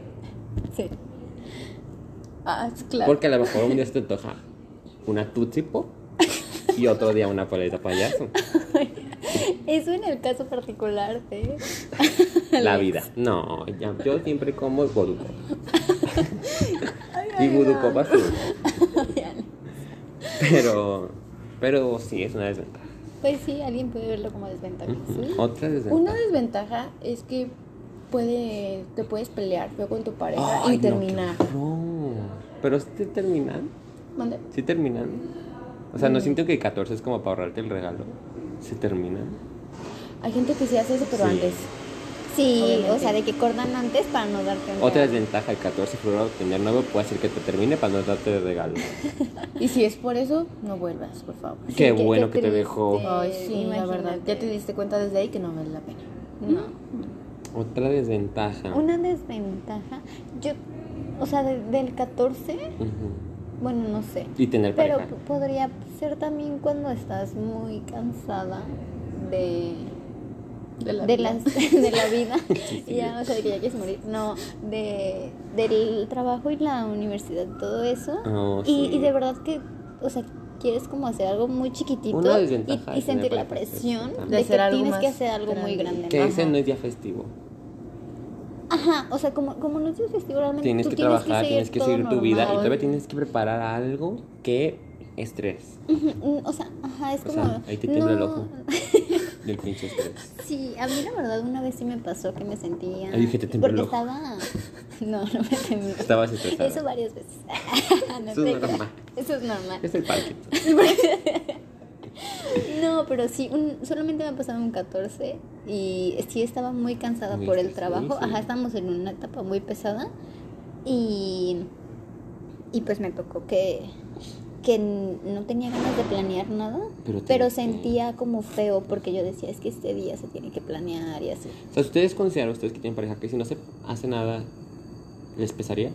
Speaker 2: Sí.
Speaker 3: Ah, es claro.
Speaker 1: Porque a lo mejor un día se te antoja una Tootsie Pop y otro día una paleta payaso.
Speaker 2: Eso en el caso particular de...
Speaker 1: La vida. No, ya- yo siempre como Pop. Y Voodoo azul. Pero, pero sí, es una desventaja.
Speaker 2: Pues sí, alguien puede verlo como desventaja. Sí.
Speaker 1: Otra desventaja.
Speaker 3: Una desventaja es que puede, te puedes pelear feo con tu pareja y terminar.
Speaker 1: No, pero si te terminan.
Speaker 3: mande.
Speaker 1: ¿Sí terminan? O sea, no siento que el 14 es como para ahorrarte el regalo. ¿Sí terminan?
Speaker 3: Hay gente que sí hace eso, pero
Speaker 1: Sí.
Speaker 3: antes.
Speaker 2: Sí,
Speaker 3: Obviamente.
Speaker 2: o sea, de que cortan antes para no darte un
Speaker 1: Otra desventaja, el 14 de febrero tener nuevo puede hacer que te termine para no darte de regalo.
Speaker 3: Y si es por eso, no vuelvas, por favor.
Speaker 1: Qué
Speaker 2: qué-
Speaker 1: bueno que te dejó.
Speaker 3: Ay, sí, la verdad. Ya te diste cuenta desde ahí que no vale la pena.
Speaker 2: No.
Speaker 1: Otra desventaja.
Speaker 2: Una desventaja, yo, o sea, de- del 14,
Speaker 1: Ujú.
Speaker 2: bueno, no sé.
Speaker 1: Y tener
Speaker 2: Pero
Speaker 1: pareja.
Speaker 2: p- podría ser también cuando estás muy cansada de,
Speaker 3: De la
Speaker 2: de,
Speaker 3: vida.
Speaker 2: las, de la vida.
Speaker 1: Sí, sí.
Speaker 2: ya, o sea, de que ya quieres morir. No, de, del trabajo y la universidad, todo eso.
Speaker 1: Oh,
Speaker 2: y,
Speaker 1: sí.
Speaker 2: y de verdad que, o sea, quieres como hacer algo muy chiquitito y, sentir la presión de,
Speaker 3: De
Speaker 2: que
Speaker 3: hacer algo
Speaker 2: tienes que hacer algo muy
Speaker 3: grande.
Speaker 1: Que ese no es día festivo.
Speaker 2: Ajá, o sea, como, como no es un festival, realmente
Speaker 1: Tienes
Speaker 2: tú
Speaker 1: que trabajar, tienes que seguir tu vida y todavía tienes que preparar algo que estrés.
Speaker 2: Mm, O sea, ajá, es
Speaker 1: O
Speaker 2: como.
Speaker 1: sea, ahí te tiembla el
Speaker 2: no-
Speaker 1: ojo. Del pinche estrés.
Speaker 2: Sí, a mí la verdad una vez sí me pasó que me sentía.
Speaker 1: Ay, dije, te tembló
Speaker 2: Porque estaba. No, no me tembló.
Speaker 1: Estabas estresada.
Speaker 2: Eso varias veces. No
Speaker 1: Eso es normal.
Speaker 2: Eso es normal.
Speaker 1: Es el parque.
Speaker 2: No, pero sí, un, solamente me ha pasado un 14 y sí estaba muy cansada
Speaker 1: Muy
Speaker 2: por el trabajo.
Speaker 1: sí.
Speaker 2: Ajá, estábamos en una etapa muy pesada y, y pues me tocó que, que no tenía ganas de planear nada,
Speaker 1: Pero
Speaker 2: pero,
Speaker 1: tienes que-
Speaker 2: sentía como feo porque yo decía, es que este día se tiene que planear y así.
Speaker 1: O sea, ustedes consideran, ustedes que tienen pareja, que si no se hace nada, ¿les pesaría?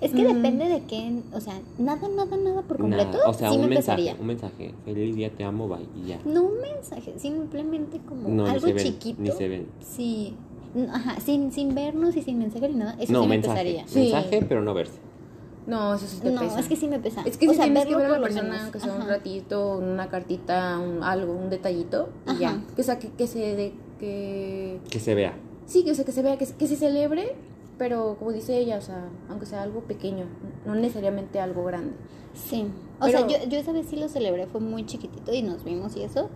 Speaker 2: Es que
Speaker 3: Mm.
Speaker 2: depende de qué, o sea, nada, nada, nada por completo,
Speaker 1: Nada. O sea,
Speaker 2: sí
Speaker 1: un
Speaker 2: me
Speaker 1: mensaje,
Speaker 2: pesaría.
Speaker 1: un mensaje. Feliz día, te amo, bye. Y ya.
Speaker 2: No un mensaje, simplemente como
Speaker 1: No, ni
Speaker 2: algo
Speaker 1: se ven,
Speaker 2: chiquito.
Speaker 1: ni se ven.
Speaker 2: Sí, ajá, sin, sin vernos y sin mensaje ni nada, eso
Speaker 1: no,
Speaker 2: sí me
Speaker 1: mensaje.
Speaker 2: pesaría.
Speaker 3: Sí.
Speaker 1: Mensaje, pero no verse.
Speaker 3: No, eso sí te
Speaker 2: No,
Speaker 3: pesa.
Speaker 2: es que sí me pesa.
Speaker 3: Es que
Speaker 2: o
Speaker 3: si
Speaker 2: sea,
Speaker 3: tienes que ver a la persona, aunque sea un ratito, una cartita, un, algo, un detallito, y
Speaker 2: Ajá.
Speaker 3: ya. Que, o sea, que, que se de, que...
Speaker 1: Que se vea.
Speaker 3: Sí, que, o sea, que se vea, que, que se celebre, pero como dice ella, o sea, aunque sea algo pequeño, no necesariamente algo grande.
Speaker 2: Sí. O
Speaker 3: Pero-
Speaker 2: sea, yo, yo esa vez sí lo celebré, fue muy chiquitito y nos vimos y eso,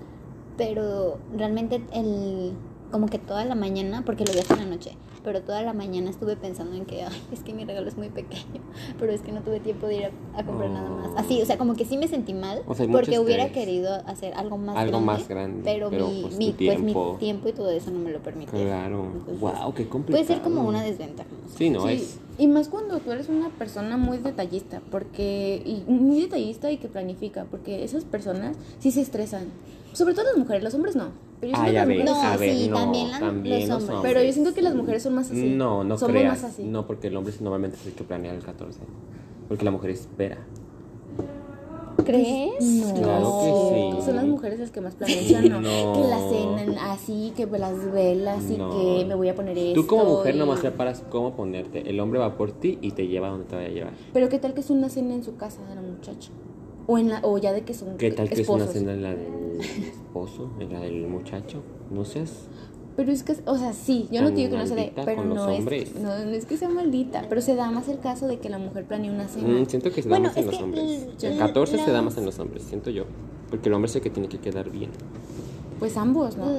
Speaker 2: pero realmente el como que toda la mañana, porque lo vi hasta la noche, pero toda la mañana estuve pensando en que, ay, es que mi regalo es muy pequeño, pero es que no tuve tiempo de ir a, a comprar nada más.
Speaker 1: Oh.
Speaker 2: Así, o sea, como que sí me sentí mal,
Speaker 1: O sea,
Speaker 2: porque hubiera
Speaker 1: estrés.
Speaker 2: querido hacer algo más
Speaker 1: Algo
Speaker 2: grande.
Speaker 1: más grande,
Speaker 2: Pero,
Speaker 1: pero,
Speaker 2: mi,
Speaker 1: pues,
Speaker 2: mi- pues, mi
Speaker 1: tiempo.
Speaker 2: y todo eso no me lo permitía.
Speaker 1: Claro.
Speaker 2: Entonces,
Speaker 1: wow, qué complicado.
Speaker 2: Puede ser como una desventaja. no.
Speaker 1: Sí, no
Speaker 3: Sí,
Speaker 1: es.
Speaker 3: Y más cuando tú eres una persona muy detallista, porque y muy detallista y que planifica, porque esas personas sí se estresan. Sobre todo las mujeres, los hombres no. Pero yo
Speaker 1: Ah,
Speaker 3: siento
Speaker 1: ya
Speaker 3: que las
Speaker 1: ves,
Speaker 3: mujeres-
Speaker 2: No,
Speaker 1: a ver,
Speaker 2: sí,
Speaker 1: no,
Speaker 2: también la-
Speaker 1: también
Speaker 2: los
Speaker 1: los
Speaker 2: hombres.
Speaker 1: hombres.
Speaker 3: Pero yo siento que las mujeres son más así.
Speaker 1: No, no
Speaker 3: Somos
Speaker 1: creas.
Speaker 3: más así.
Speaker 1: No, porque el hombre normalmente es el que planea el 14. Porque la mujer espera.
Speaker 2: ¿Crees?
Speaker 3: No,
Speaker 1: Claro que sí.
Speaker 3: Son las mujeres las que más planean, ¿no?
Speaker 1: No.
Speaker 3: Que la cena así, que las velas y
Speaker 1: No.
Speaker 3: que me voy a poner esto.
Speaker 1: Tú como mujer
Speaker 3: y-
Speaker 1: nomás preparas cómo ponerte. El hombre va por ti y te lleva a donde te vaya a llevar.
Speaker 3: Pero qué tal que es una cena en su casa de la muchacha. O en la, o ya de que son
Speaker 1: ¿Qué tal que
Speaker 3: esposos.
Speaker 1: es una cena en la del esposo, en la del muchacho? No seas.
Speaker 3: Pero es que, o sea, sí, yo no digo que no se dé, pero no es, no, no es que sea maldita, pero se da más el caso de que la mujer planea una cena.
Speaker 1: Mm, siento que se da
Speaker 2: Bueno,
Speaker 1: más en
Speaker 2: es
Speaker 1: los
Speaker 2: que
Speaker 1: hombres.
Speaker 2: el-
Speaker 1: El 14 se da más en los hombres, siento yo. Porque el hombre es el que tiene que quedar bien.
Speaker 3: Pues ambos, ¿no?
Speaker 2: Mm,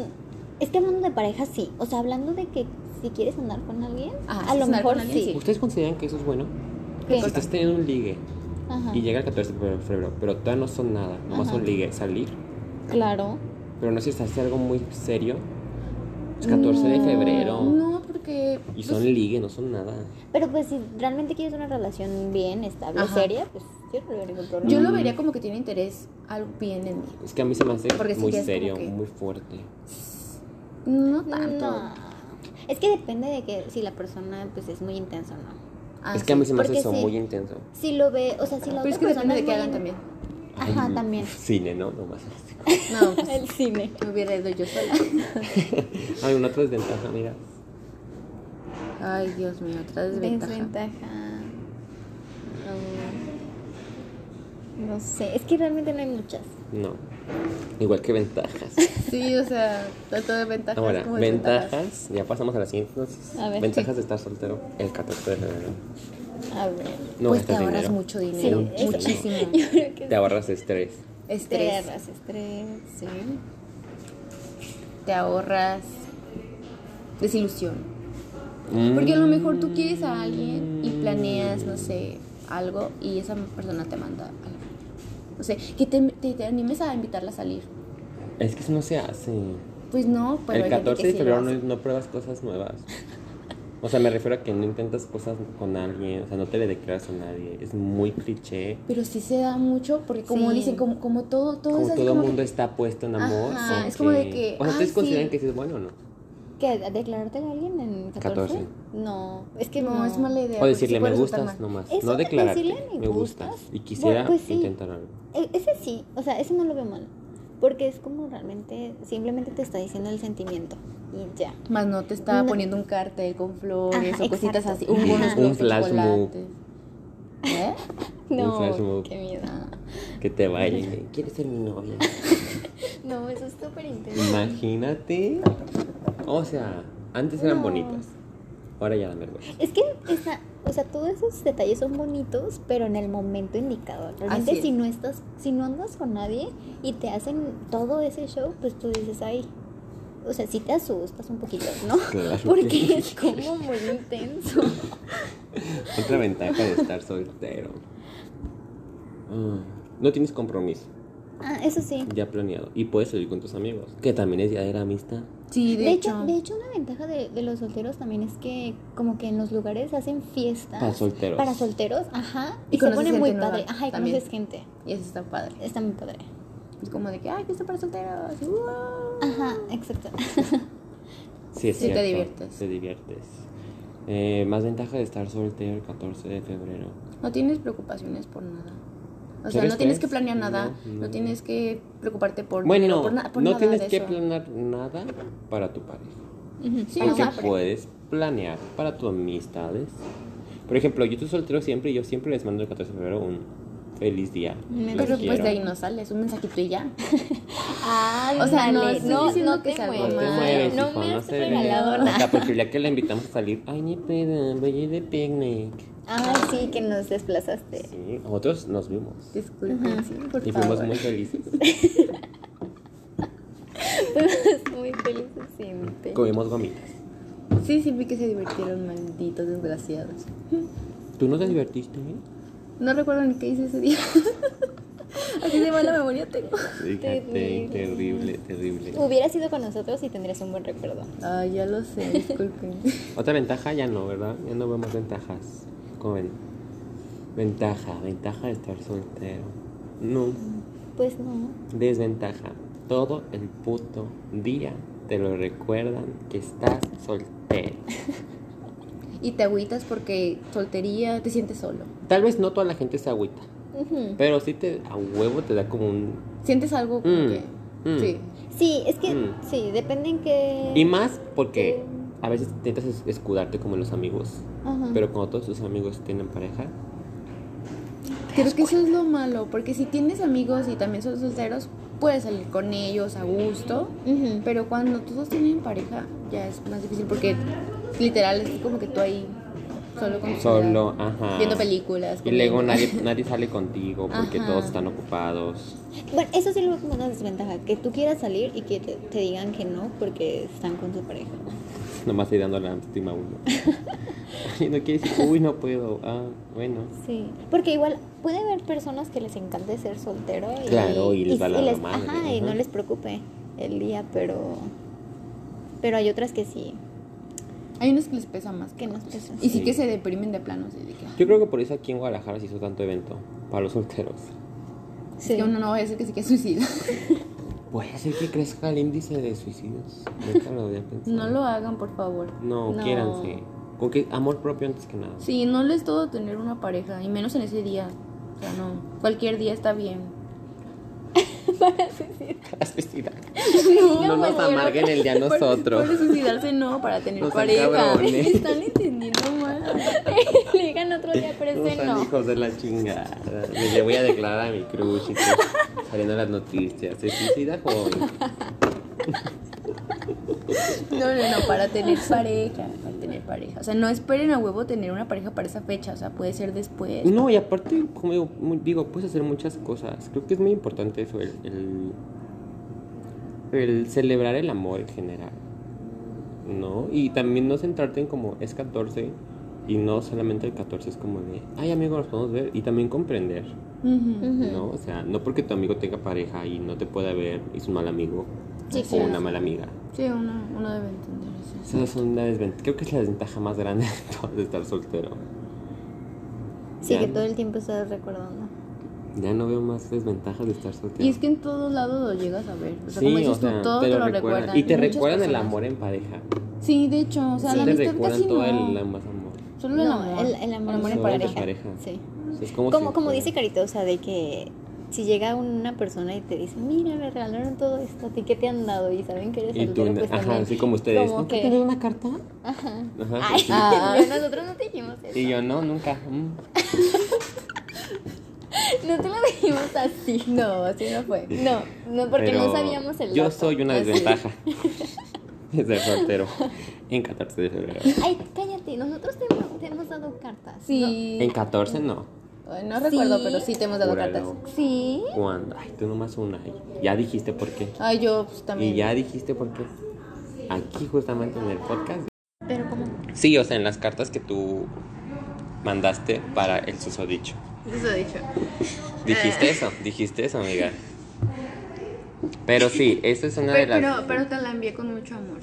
Speaker 2: Es que hablando de pareja, sí. O sea, hablando de que si quieres andar con alguien,
Speaker 3: Ajá,
Speaker 2: a lo mejor
Speaker 3: alguien,
Speaker 2: sí.
Speaker 3: sí.
Speaker 1: ¿Ustedes consideran que eso es bueno?
Speaker 2: ¿Qué?
Speaker 1: Si estás teniendo un ligue
Speaker 2: Ajá.
Speaker 1: y llega el 14 de febrero, pero todavía no son nada, nomás
Speaker 2: Ajá.
Speaker 1: son ligue, salir,
Speaker 2: Claro.
Speaker 1: pero no si se hace algo muy serio. Es 14 de febrero.
Speaker 3: No, porque.
Speaker 1: Y
Speaker 3: pues,
Speaker 1: son ligue, no son nada.
Speaker 2: Pero pues si realmente quieres una relación bien, estable,
Speaker 3: Ajá.
Speaker 2: seria, pues yo no ningún problema.
Speaker 3: Yo lo vería como que tiene interés algo bien en mí.
Speaker 1: Es que a mí se me hace
Speaker 3: Porque
Speaker 1: muy serio,
Speaker 3: que-
Speaker 1: muy fuerte.
Speaker 3: No tanto.
Speaker 2: No. Es que depende de que si la persona pues es muy intensa o no.
Speaker 3: Ah,
Speaker 1: es que a mí se me hace
Speaker 2: Porque
Speaker 1: eso muy intenso.
Speaker 2: Si lo ve, o sea, si la
Speaker 3: Pero es que
Speaker 2: persona
Speaker 3: depende de qué hagan también.
Speaker 2: Ajá,
Speaker 1: Ay,
Speaker 2: también.
Speaker 1: Cine, ¿no? Nomás.
Speaker 3: No, pues,
Speaker 2: El cine.
Speaker 3: me hubiera ido yo sola.
Speaker 1: Hay una otra desventaja, mira.
Speaker 3: Ay, Dios mío, otra desventaja.
Speaker 2: Desventaja. No sé, es que realmente no hay muchas.
Speaker 1: No. Igual que ventajas.
Speaker 3: Sí, o sea, tanto de ventajas
Speaker 1: Ahora,
Speaker 3: como
Speaker 1: ventajas. Ya pasamos a la siguiente. entonces.
Speaker 2: A ver.
Speaker 1: Ventajas de estar soltero el 14 de febrero.
Speaker 2: A ver.
Speaker 1: No
Speaker 3: pues te ahorras
Speaker 1: dinero.
Speaker 3: mucho dinero,
Speaker 2: Sí,
Speaker 3: muchísimo.
Speaker 2: Yo creo que
Speaker 1: Te ahorras estrés.
Speaker 3: Estrés,
Speaker 2: Te ahorras estrés, sí.
Speaker 3: te ahorras desilusión. Porque a lo mejor tú quieres a alguien y planeas, no sé, algo y esa persona te manda a la O sea, que te, te, te animes a invitarla a salir.
Speaker 1: Es que eso no se hace.
Speaker 3: Pues no, pero
Speaker 1: el
Speaker 3: hay gente
Speaker 1: 14
Speaker 3: que
Speaker 1: de
Speaker 3: sí
Speaker 1: febrero no, no pruebas cosas nuevas. O sea, me refiero a que no intentas cosas con alguien, o sea, no te le declaras a nadie. Es muy cliché.
Speaker 3: Pero sí se da mucho porque como
Speaker 2: Sí.
Speaker 3: dicen, como, como todo, todo
Speaker 1: Como
Speaker 3: es así
Speaker 1: todo el mundo
Speaker 3: que-
Speaker 1: está puesto en amor.
Speaker 3: Ajá, es como de que,
Speaker 1: O sea,
Speaker 3: ah,
Speaker 1: ¿ustedes consideran
Speaker 3: sí.
Speaker 1: que sí es bueno o no?
Speaker 2: ¿Qué? ¿Declararte a alguien en 14?
Speaker 1: 14.
Speaker 2: No, es que
Speaker 3: No,
Speaker 2: no.
Speaker 3: es mala idea.
Speaker 1: O decirle
Speaker 3: sí
Speaker 1: me gustas nomás.
Speaker 2: Eso
Speaker 1: no
Speaker 2: de
Speaker 1: declararte.
Speaker 2: decirle me
Speaker 1: me gustas.
Speaker 2: gustas,
Speaker 1: Y quisiera
Speaker 2: pues sí.
Speaker 1: intentar algo.
Speaker 2: E- Ese sí, o sea, ese no lo veo mal. Porque es como realmente, simplemente te está diciendo el sentimiento. Y ya.
Speaker 3: Más no te está
Speaker 2: No.
Speaker 3: poniendo un cartel con flores
Speaker 2: Ajá,
Speaker 3: o cositas
Speaker 2: exacto.
Speaker 3: así. Un, unos
Speaker 2: Un
Speaker 1: flash.
Speaker 3: ¿Eh?
Speaker 2: No,
Speaker 1: flash mob.
Speaker 2: qué miedo.
Speaker 1: Que te vayan. y, ¿Quieres ser mi novia?
Speaker 2: No, eso es súper intenso.
Speaker 1: Imagínate. O sea, antes eran
Speaker 2: No.
Speaker 1: bonitas. Ahora ya dan vergüenza.
Speaker 2: Es que, esa, o sea, todos esos detalles son bonitos, pero en el momento indicado. Realmente, si no estás, si no andas con nadie y te hacen todo ese show, pues tú dices, ay, o sea, sí te asustas un poquito, ¿no?
Speaker 1: Claro
Speaker 2: Porque
Speaker 1: que
Speaker 2: es como muy intenso.
Speaker 1: Otra ventaja de estar soltero. Ah, no tienes compromiso
Speaker 2: Ah, eso sí.
Speaker 1: ya planeado. Y puedes salir con tus amigos. Que también es día de la amistad.
Speaker 3: Sí, de,
Speaker 2: De
Speaker 3: hecho.
Speaker 2: hecho, de hecho, una ventaja de, de los solteros también es que como que en los lugares hacen fiestas
Speaker 1: Para solteros.
Speaker 2: para solteros, ajá,
Speaker 3: Y
Speaker 2: y, se pone muy padre, ajá, y
Speaker 3: también.
Speaker 2: conoces gente,
Speaker 3: Y eso está padre.
Speaker 2: está muy padre.
Speaker 3: Es como de que, ay, fiesta para solteros. ¡wow!
Speaker 2: Ajá, exacto.
Speaker 1: Sí, es
Speaker 3: Sí, te diviertes.
Speaker 1: Te diviertes. Eh, más ventaja de estar soltero el 14 de febrero.
Speaker 3: No tienes preocupaciones por nada. O sea,
Speaker 1: ¿Sabes
Speaker 3: no tienes que planear nada.
Speaker 1: No,
Speaker 3: No,
Speaker 1: no.
Speaker 3: tienes que preocuparte por
Speaker 1: Bueno,
Speaker 3: dinero, por, na- por
Speaker 1: no
Speaker 3: nada
Speaker 1: tienes
Speaker 3: de
Speaker 1: que
Speaker 3: eso.
Speaker 1: planear nada para tu pareja.
Speaker 2: Ujú.
Speaker 3: Sí,
Speaker 1: Aunque
Speaker 3: o sea,
Speaker 1: puedes planear para tus amistades. Por ejemplo, yo estoy soltero siempre y yo siempre les mando el 14 de febrero un feliz día.
Speaker 2: Me
Speaker 3: Pero pues
Speaker 1: quiero.
Speaker 3: de ahí no sales, un mensajito y ya.
Speaker 2: Ah,
Speaker 3: O sea, no
Speaker 2: no,
Speaker 3: diciendo
Speaker 2: no
Speaker 3: que
Speaker 2: te
Speaker 3: sea algo
Speaker 1: No te
Speaker 2: mueves,
Speaker 3: mal.
Speaker 1: mueves,
Speaker 2: no
Speaker 1: hijo,
Speaker 2: me
Speaker 1: no
Speaker 2: has
Speaker 1: se ve.
Speaker 2: regalado
Speaker 1: O sea,
Speaker 2: nada.
Speaker 1: porque ya que la invitamos a salir, ay, ni pedo, voy a ir de picnic.
Speaker 2: Ay, sí, que nos desplazaste.
Speaker 1: Sí, nosotros nos vimos.
Speaker 3: Disculpen, sí, por
Speaker 1: Y
Speaker 3: favor.
Speaker 1: fuimos muy felices.
Speaker 2: Fuimos muy felices siempre.
Speaker 1: Comimos gomitas.
Speaker 3: Sí, sí vi que se divirtieron, malditos desgraciados.
Speaker 1: ¿Tú no te divertiste? eh?
Speaker 3: No recuerdo ni qué hice ese día. Así de mala memoria tengo.
Speaker 1: Fíjate,
Speaker 2: Terrible.
Speaker 1: terrible.
Speaker 2: Hubieras ido con nosotros y tendrías un buen recuerdo.
Speaker 3: Ay, ya lo sé, disculpen.
Speaker 1: Otra ventaja ya no, ¿verdad? Ya no vemos ventajas. ¿Cómo ven? Ventaja, ventaja de estar soltero. No,
Speaker 2: Pues no.
Speaker 1: desventaja. Todo el puto día te lo recuerdan que estás soltero.
Speaker 3: Y te agüitas porque soltería, te sientes solo.
Speaker 1: Tal vez no toda la gente se agüita, pero sí te a huevo te da como un
Speaker 3: Sientes algo como
Speaker 1: Mm,
Speaker 3: que.
Speaker 1: mm.
Speaker 3: Sí.
Speaker 2: Sí, es que
Speaker 1: Mm.
Speaker 2: sí, depende en qué.
Speaker 1: y más porque a veces intentas es- escudarte como en los amigos,
Speaker 2: Ajá.
Speaker 1: pero cuando todos tus amigos tienen pareja,
Speaker 3: Creo que eso es lo malo, porque si tienes amigos y también son solteros, puedes salir con ellos a gusto. Pero cuando todos tienen pareja, ya es más difícil porque literal es como que tú ahí solo con tu
Speaker 1: solo, ajá.
Speaker 3: viendo películas.
Speaker 1: Y luego nadie, nadie sale contigo porque
Speaker 3: Ajá.
Speaker 1: todos están ocupados.
Speaker 2: Bueno, eso sí lo veo como una desventaja, que tú quieras salir y que te, te digan que no porque están con su pareja.
Speaker 1: Nomás ahí dando la estima a uno. y no quiere decir, uy, no puedo. Ah, bueno.
Speaker 2: Sí, porque igual puede haber personas que les encante ser soltero y,
Speaker 1: Claro, y les va la madre,
Speaker 2: ajá, y no les preocupe el día, pero pero hay otras que sí,
Speaker 3: Hay unos que les pesa más.
Speaker 2: que nos pesan.
Speaker 3: Y sí,
Speaker 1: Sí.
Speaker 3: que se deprimen de plano. así de que,
Speaker 1: Yo creo que por eso aquí en Guadalajara se hizo tanto evento para los solteros.
Speaker 3: es
Speaker 2: Sí.
Speaker 3: que uno no va a decir que sí que suicida.
Speaker 1: Puede ser que crezca el índice de suicidios. Nunca lo había pensado.
Speaker 3: No lo hagan, por favor.
Speaker 1: No,
Speaker 2: No.
Speaker 1: quiéranse. Con que amor propio antes que nada.
Speaker 3: Sí, no les todo tener una pareja, y menos en ese día. O sea, no. Cualquier día está bien.
Speaker 1: Para suicidar.
Speaker 3: No,
Speaker 1: No nos amarguen el día a nosotros.
Speaker 3: Para suicidarse no, para tener
Speaker 1: No sean
Speaker 3: pareja. Están entendiendo mal.
Speaker 2: Le digan otro día, pero
Speaker 1: No
Speaker 2: ese
Speaker 1: son
Speaker 2: no.
Speaker 1: hijos de la chingada. Le voy a declarar a mi crush y que saliendo las noticias. Se suicida joven.
Speaker 3: No, no, no, para tener pareja. Para tener pareja. O sea, no esperen a huevo tener una pareja para esa fecha. O sea, puede ser después.
Speaker 1: No, y aparte, como digo, digo, puedes hacer muchas cosas. Creo que es muy importante eso, el, el, el celebrar el amor en general. ¿No? Y también no centrarte en como es 14 Y no solamente el 14 es como de, ay amigo, nos podemos ver. Y también comprender. ¿no? O sea, no porque tu amigo tenga pareja y no te pueda ver, es un mal amigo.
Speaker 2: Sí,
Speaker 1: o una mala amiga.
Speaker 3: Sí, uno, uno debe entender eso.
Speaker 1: Esa es una desventaja. Creo que es la desventaja más grande de todo de estar soltero.
Speaker 2: Sí,
Speaker 1: Ya.
Speaker 2: que todo el tiempo estás recordando.
Speaker 1: Ya no veo más desventajas de estar soltero.
Speaker 3: Y es que en todos lados lo llegas a ver. O sea,
Speaker 1: sí,
Speaker 3: como dices
Speaker 1: o sea,
Speaker 3: tú, todo
Speaker 1: te
Speaker 3: te
Speaker 1: lo
Speaker 3: lo
Speaker 1: recuerdan.
Speaker 3: recuerdan.
Speaker 1: Y te recuerdan el amor en pareja.
Speaker 3: Sí, de hecho, o sea,
Speaker 2: Sí.
Speaker 3: la
Speaker 1: te
Speaker 3: amistad
Speaker 1: recuerdan
Speaker 3: casi
Speaker 1: todo
Speaker 3: no.
Speaker 1: el amor.
Speaker 3: Solo el
Speaker 2: no,
Speaker 3: amor.
Speaker 2: el, el amor,
Speaker 3: en
Speaker 1: Solo
Speaker 2: en pareja.
Speaker 1: pareja.
Speaker 2: Sí.
Speaker 1: Es como,
Speaker 2: Como,
Speaker 1: si
Speaker 2: como
Speaker 1: fuera-
Speaker 2: dice Carito, o sea, de que si llega una persona y te dice, mira, me regalaron todo esto, ¿a ti qué te han dado? Y saben que eres
Speaker 1: Y tú,
Speaker 2: soltero, pues
Speaker 1: ajá,
Speaker 2: también.
Speaker 1: así como ustedes.
Speaker 2: como
Speaker 1: ¿No
Speaker 2: que-
Speaker 1: te dieron una carta?
Speaker 2: Ajá.
Speaker 1: Ajá.
Speaker 2: Ay,
Speaker 1: sí.
Speaker 3: Ah.
Speaker 2: nosotros no te dijimos eso.
Speaker 1: Y yo, no, nunca. Mm.
Speaker 2: No te lo dijimos así.
Speaker 3: No, así no fue.
Speaker 2: No, no, porque
Speaker 1: Pero
Speaker 2: no sabíamos el
Speaker 1: Yo
Speaker 2: dato.
Speaker 1: soy una desventaja de ser soltero en 14 de febrero.
Speaker 2: Ay, cállate, nosotros te, hemos- te hemos dado cartas.
Speaker 3: Sí.
Speaker 1: En 14 no.
Speaker 3: No recuerdo,
Speaker 2: Sí.
Speaker 3: pero sí te hemos dado
Speaker 1: Júralo.
Speaker 3: cartas.
Speaker 2: Sí.
Speaker 1: ¿Cuándo? Ay, tú nomás una. Ay, Ya dijiste por qué.
Speaker 3: Ay, yo pues, también.
Speaker 1: Y ya dijiste por qué. Aquí justamente en el podcast.
Speaker 2: Pero como...
Speaker 1: Sí, o sea, en las cartas que tú mandaste para el susodicho.
Speaker 3: Eso he dicho.
Speaker 1: Dijiste eso, dijiste eso, amiga. Pero sí, esa es una de
Speaker 3: Pero,
Speaker 1: las...
Speaker 3: pero, pero te la envié con mucho amor.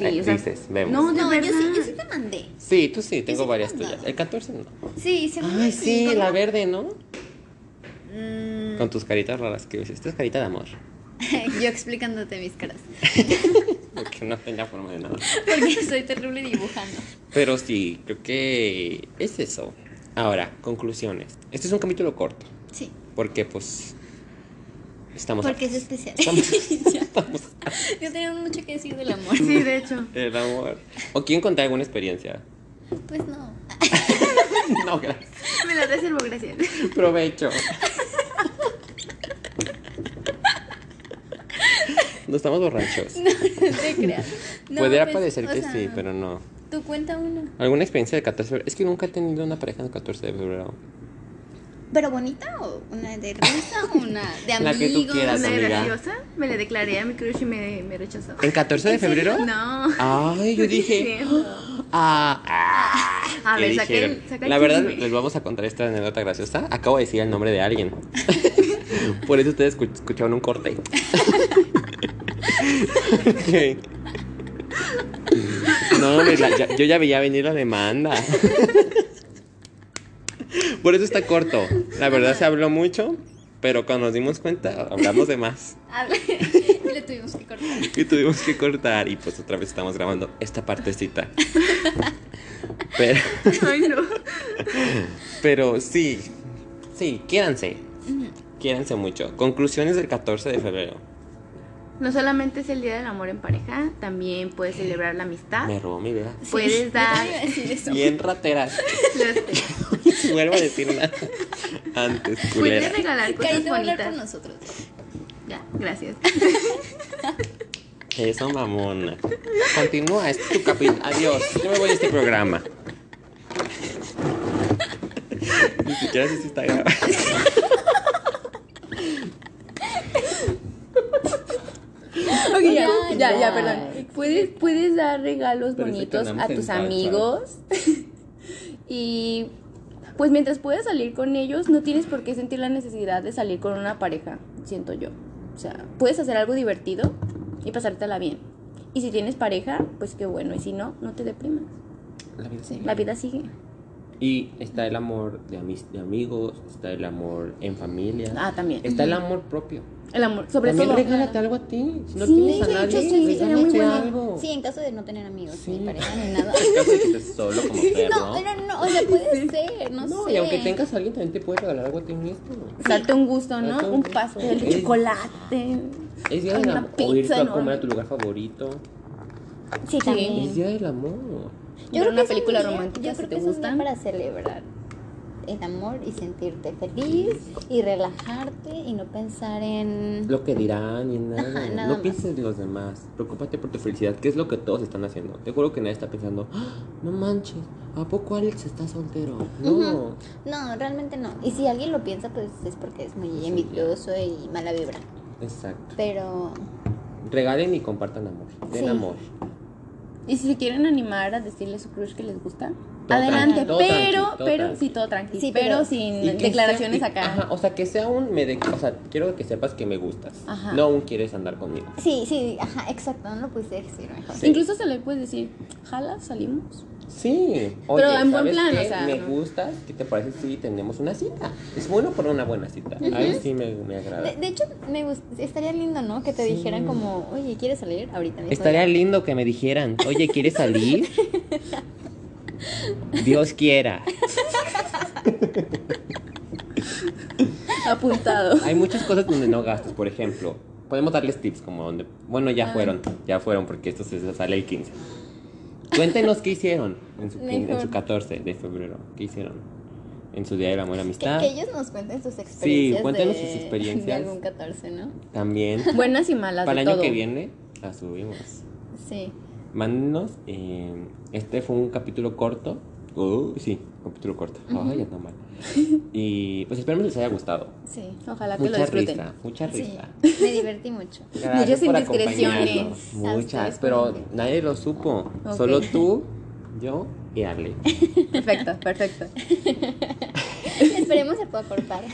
Speaker 1: Ay, dices, vemos.
Speaker 3: No, de
Speaker 2: No,
Speaker 3: verdad.
Speaker 2: yo sí, yo sí te mandé.
Speaker 1: Sí, tú sí, tengo
Speaker 2: sí
Speaker 1: varias
Speaker 2: te
Speaker 1: tuyas. El 14 no.
Speaker 2: Sí, según
Speaker 1: Ay, sí, la verde, ¿no?
Speaker 2: Mm,
Speaker 1: Con tus caritas raras que dices, esta es carita de amor.
Speaker 2: yo explicándote mis caras.
Speaker 1: Porque no tenía forma de nada.
Speaker 2: Porque soy terrible dibujando.
Speaker 1: Pero sí, creo que es eso. Ahora, conclusiones. Este es un capítulo corto.
Speaker 2: Sí,
Speaker 1: Porque, pues. Estamos.
Speaker 2: porque es especial.
Speaker 1: Estamos. estamos
Speaker 2: Yo tenía mucho que decir del amor.
Speaker 3: Sí, de hecho.
Speaker 1: el amor. ¿O quieren contar alguna experiencia?
Speaker 2: Pues no.
Speaker 1: No, gracias.
Speaker 3: Me la reservo, gracias.
Speaker 1: Provecho. No estamos borrachos.
Speaker 2: No te creas. No,
Speaker 1: Podría
Speaker 2: pues,
Speaker 1: parecer que
Speaker 2: sea,
Speaker 1: sí, pero no.
Speaker 2: Tú cuenta una.
Speaker 1: ¿Alguna experiencia de 14 de febrero? Es que nunca he tenido una pareja en el 14 de febrero.
Speaker 2: ¿Pero bonita o una de risa o una de amigos?
Speaker 1: La que tú quieras,
Speaker 3: Una
Speaker 1: amiga.
Speaker 3: graciosa. Me le declaré a mi crush y me, me rechazó.
Speaker 1: ¿En 14 de febrero?
Speaker 3: No.
Speaker 1: Ay, yo dije. Ah, ah.
Speaker 3: A
Speaker 1: ¿Qué
Speaker 3: ver, el
Speaker 1: La verdad, les vamos a contar esta anécdota graciosa. Acabo de decir el nombre de alguien. Por eso ustedes escuch- escucharon un corte. Ok. No, hombre, la- ya- yo ya veía venir la demanda. Por eso está corto. La verdad se habló mucho, pero cuando nos dimos cuenta, hablamos de más.
Speaker 2: Y le tuvimos que cortar.
Speaker 1: Y tuvimos que cortar y pues otra vez estamos grabando esta partecita. Pero,
Speaker 3: Ay, no.
Speaker 1: pero sí, sí, quiéranse. Quiéranse mucho. Conclusiones del 14 de febrero.
Speaker 3: No solamente es el día del amor en pareja, también puedes celebrar la amistad.
Speaker 1: Me robó mi idea.
Speaker 3: Puedes
Speaker 2: Sí,
Speaker 3: dar-
Speaker 2: también iba a decir eso.
Speaker 1: Bien rateras.
Speaker 3: Los-
Speaker 1: Vuelvo a decir nada. Antes, culera.
Speaker 3: Puedes regalar cosas
Speaker 2: hablar con
Speaker 3: bonitas.
Speaker 2: nosotros.
Speaker 3: Ya, gracias.
Speaker 1: Eso, mamona. Continúa, este es tu capítulo. Adiós. Yo me voy de este programa. Ni siquiera sé si está grabado.
Speaker 3: Ok, ya,
Speaker 2: Ya,
Speaker 3: ya, perdón. Puedes, puedes dar regalos
Speaker 1: Parece
Speaker 3: bonitos a tus amigos. y pues mientras puedas salir con ellos, no tienes por qué sentir la necesidad de salir con una pareja, siento yo. O sea, puedes hacer algo divertido y pasártela bien. Y si tienes pareja, pues qué bueno. Y si no, no te deprimas.
Speaker 1: La vida sigue.
Speaker 3: La vida sigue.
Speaker 1: Y está el amor de, amis- de amigos, está el amor en familia.
Speaker 3: Ah, también.
Speaker 1: Está el amor propio.
Speaker 3: El amor, sobre
Speaker 1: También
Speaker 3: todo.
Speaker 1: regálate algo a ti. Si no
Speaker 3: Sí,
Speaker 1: tienes a nadie,
Speaker 3: hecho, sí, sería muy bueno.
Speaker 1: algo.
Speaker 2: Sí, en caso de no tener amigos,
Speaker 1: Sí.
Speaker 2: ni pareja, ni nada.
Speaker 1: En caso de que estés solo como perro.
Speaker 2: No, no, no, o sea, puede ser, no,
Speaker 1: No,
Speaker 2: sé.
Speaker 1: y aunque tengas a alguien, también te puedes regalar algo a ti mismo.
Speaker 3: Darte un gusto, ¿no?
Speaker 1: Darte un
Speaker 3: Un pastel de chocolate.
Speaker 1: Es día del amor. O ir
Speaker 3: pizza
Speaker 1: tú a comer a tu lugar favorito.
Speaker 2: Sí. también.
Speaker 1: Es día del amor.
Speaker 3: Ver una
Speaker 2: es un
Speaker 3: película
Speaker 2: día-
Speaker 3: romántica,
Speaker 2: Yo
Speaker 3: si
Speaker 2: creo
Speaker 3: te
Speaker 2: que es día para celebrar el amor y sentirte feliz y relajarte y no pensar en...
Speaker 1: Lo que dirán y nada.
Speaker 2: Ajá, nada
Speaker 1: no
Speaker 2: más.
Speaker 1: pienses en los demás. Preocúpate por tu felicidad, que es lo que todos están haciendo. Te juro que nadie está pensando, "Ah, no manches, ¿a poco Alex está soltero? No.
Speaker 2: No, realmente no. Y si alguien lo piensa, pues es porque es muy
Speaker 1: Sí,
Speaker 2: envidioso y mala vibra.
Speaker 1: Exacto.
Speaker 2: Pero
Speaker 1: Regalen y compartan amor. Den
Speaker 2: Sí.
Speaker 1: amor.
Speaker 3: Y si se quieren animar a decirle a su crush que les gusta,
Speaker 1: Todo
Speaker 3: adelante,
Speaker 1: tranqui, todo
Speaker 3: pero,
Speaker 1: tranqui, todo
Speaker 3: pero,
Speaker 1: tranqui.
Speaker 3: sí, todo tranqui,
Speaker 2: Sí,
Speaker 3: pero,
Speaker 2: pero-
Speaker 3: sin declaraciones
Speaker 1: sea- y-
Speaker 3: acá.
Speaker 1: Ajá, o sea, que sea un me de, o sea, quiero que sepas que me gustas.
Speaker 3: Ajá.
Speaker 1: No un quieres andar conmigo.
Speaker 2: Sí, sí, ajá, exacto, no lo puse decir mejor.
Speaker 1: Sí.
Speaker 3: Incluso se le puedes decir, jala, salimos.
Speaker 1: Sí. Oye,
Speaker 3: Pero en buen
Speaker 1: ¿sabes
Speaker 3: plan,
Speaker 1: qué?
Speaker 3: o sea,
Speaker 1: Me
Speaker 3: no.
Speaker 1: gustas, ¿qué te parece si tenemos una cita? Es bueno por una buena cita. Ahí sí me, me agrada.
Speaker 2: De, de hecho, me estaría lindo, ¿no? Que te
Speaker 1: Sí.
Speaker 2: dijeran como, oye, ¿quieres salir ahorita mismo?
Speaker 1: Estaría lindo que me dijeran, oye, ¿quieres salir? Dios quiera.
Speaker 3: Apuntado.
Speaker 1: Hay muchas cosas donde no gastas, por ejemplo. Podemos darles tips como donde... Bueno, ya
Speaker 3: Ah.
Speaker 1: fueron, ya fueron porque esto se sale el 15. Cuéntenos qué hicieron en su, en su
Speaker 2: Mejor.
Speaker 1: 14 de febrero. ¿Qué hicieron? En su Día del Amor y
Speaker 2: Que,
Speaker 1: Amistad.
Speaker 2: que ellos nos cuenten sus experiencias.
Speaker 1: cuéntenos
Speaker 2: de,
Speaker 1: sus experiencias.
Speaker 2: De algún 14, ¿no?
Speaker 1: También.
Speaker 3: Buenas y malas
Speaker 1: Para el año
Speaker 3: todo.
Speaker 1: que viene la subimos.
Speaker 2: Sí.
Speaker 1: Mándenos. eh, este fue un capítulo corto. Uh, sí, capítulo corto. Ay, anda mal. Y pues esperemos les haya gustado.
Speaker 2: Sí.
Speaker 3: Ojalá que lo
Speaker 1: Mucha
Speaker 3: disfruten.
Speaker 1: risa, mucha
Speaker 2: Sí.
Speaker 1: risa.
Speaker 2: Me divertí mucho.
Speaker 3: Muchas indiscreciones.
Speaker 1: Muchas, pero nadie lo supo. Solo tú, yo y Ale.
Speaker 3: Perfecto, perfecto.
Speaker 2: Esperemos se pueda cortar.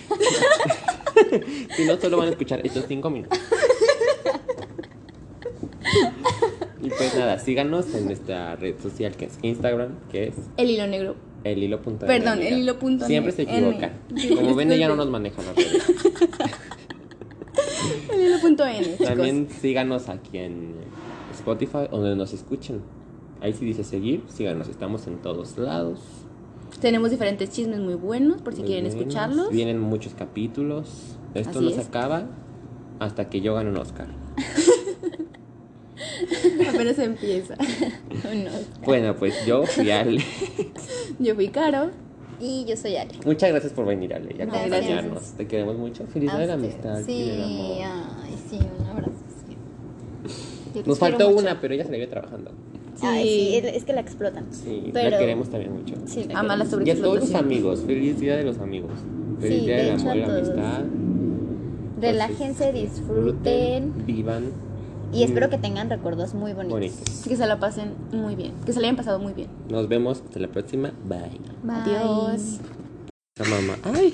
Speaker 1: Si no, solo van a escuchar estos cinco minutos. Y pues nada, síganos en nuestra red social que es Instagram, que es
Speaker 3: El hilo negro.
Speaker 1: el hilo punto
Speaker 3: Perdón, el hilo punto
Speaker 1: Siempre se
Speaker 3: N. Sí,
Speaker 1: Como ven, ella no nos maneja las redes.
Speaker 3: El hilo punto N, chicos.
Speaker 1: También síganos aquí en Spotify, donde nos escuchen. Ahí sí dice seguir, síganos, estamos en todos lados.
Speaker 3: Tenemos diferentes chismes muy buenos por si
Speaker 1: Muy
Speaker 3: quieren
Speaker 1: buenos.
Speaker 3: escucharlos.
Speaker 1: Vienen muchos capítulos. Esto
Speaker 3: Así
Speaker 1: no se
Speaker 3: es.
Speaker 1: acaba hasta que yo gane un Oscar.
Speaker 3: Apenas empieza.
Speaker 2: No.
Speaker 1: Bueno, pues yo fui Ale.
Speaker 3: Yo fui Caro.
Speaker 2: Y yo soy Ale.
Speaker 1: Muchas gracias por venir, Ale, y
Speaker 2: Gracias.
Speaker 1: acompañarnos. Te queremos mucho. Feliz día de la amistad
Speaker 2: Sí,
Speaker 1: y del amor.
Speaker 2: ay, sí, un abrazo. sí.
Speaker 1: Nos faltó
Speaker 2: mucho.
Speaker 1: una, pero ella se le ve trabajando.
Speaker 2: Ay, sí,
Speaker 3: Sí.
Speaker 2: es, que la explotan.
Speaker 1: Sí,
Speaker 2: Pero-
Speaker 1: la queremos también mucho.
Speaker 2: Sí, la
Speaker 3: Ama la.
Speaker 1: Y a todos los amigos, feliz día de los amigos. Feliz
Speaker 2: Sí,
Speaker 1: día
Speaker 2: de
Speaker 1: del
Speaker 2: hecho,
Speaker 1: amor y la amistad.
Speaker 2: Relájense,
Speaker 1: Entonces,
Speaker 2: disfruten.
Speaker 1: vivan.
Speaker 2: Y espero
Speaker 1: Mm,
Speaker 2: que tengan recuerdos muy bonitos.
Speaker 1: Bonitos.
Speaker 3: Que se la pasen muy bien. Que se la hayan pasado muy bien.
Speaker 1: Nos vemos hasta la próxima. Bye.
Speaker 2: Bye.
Speaker 3: Adiós.
Speaker 1: La mamá. Ay.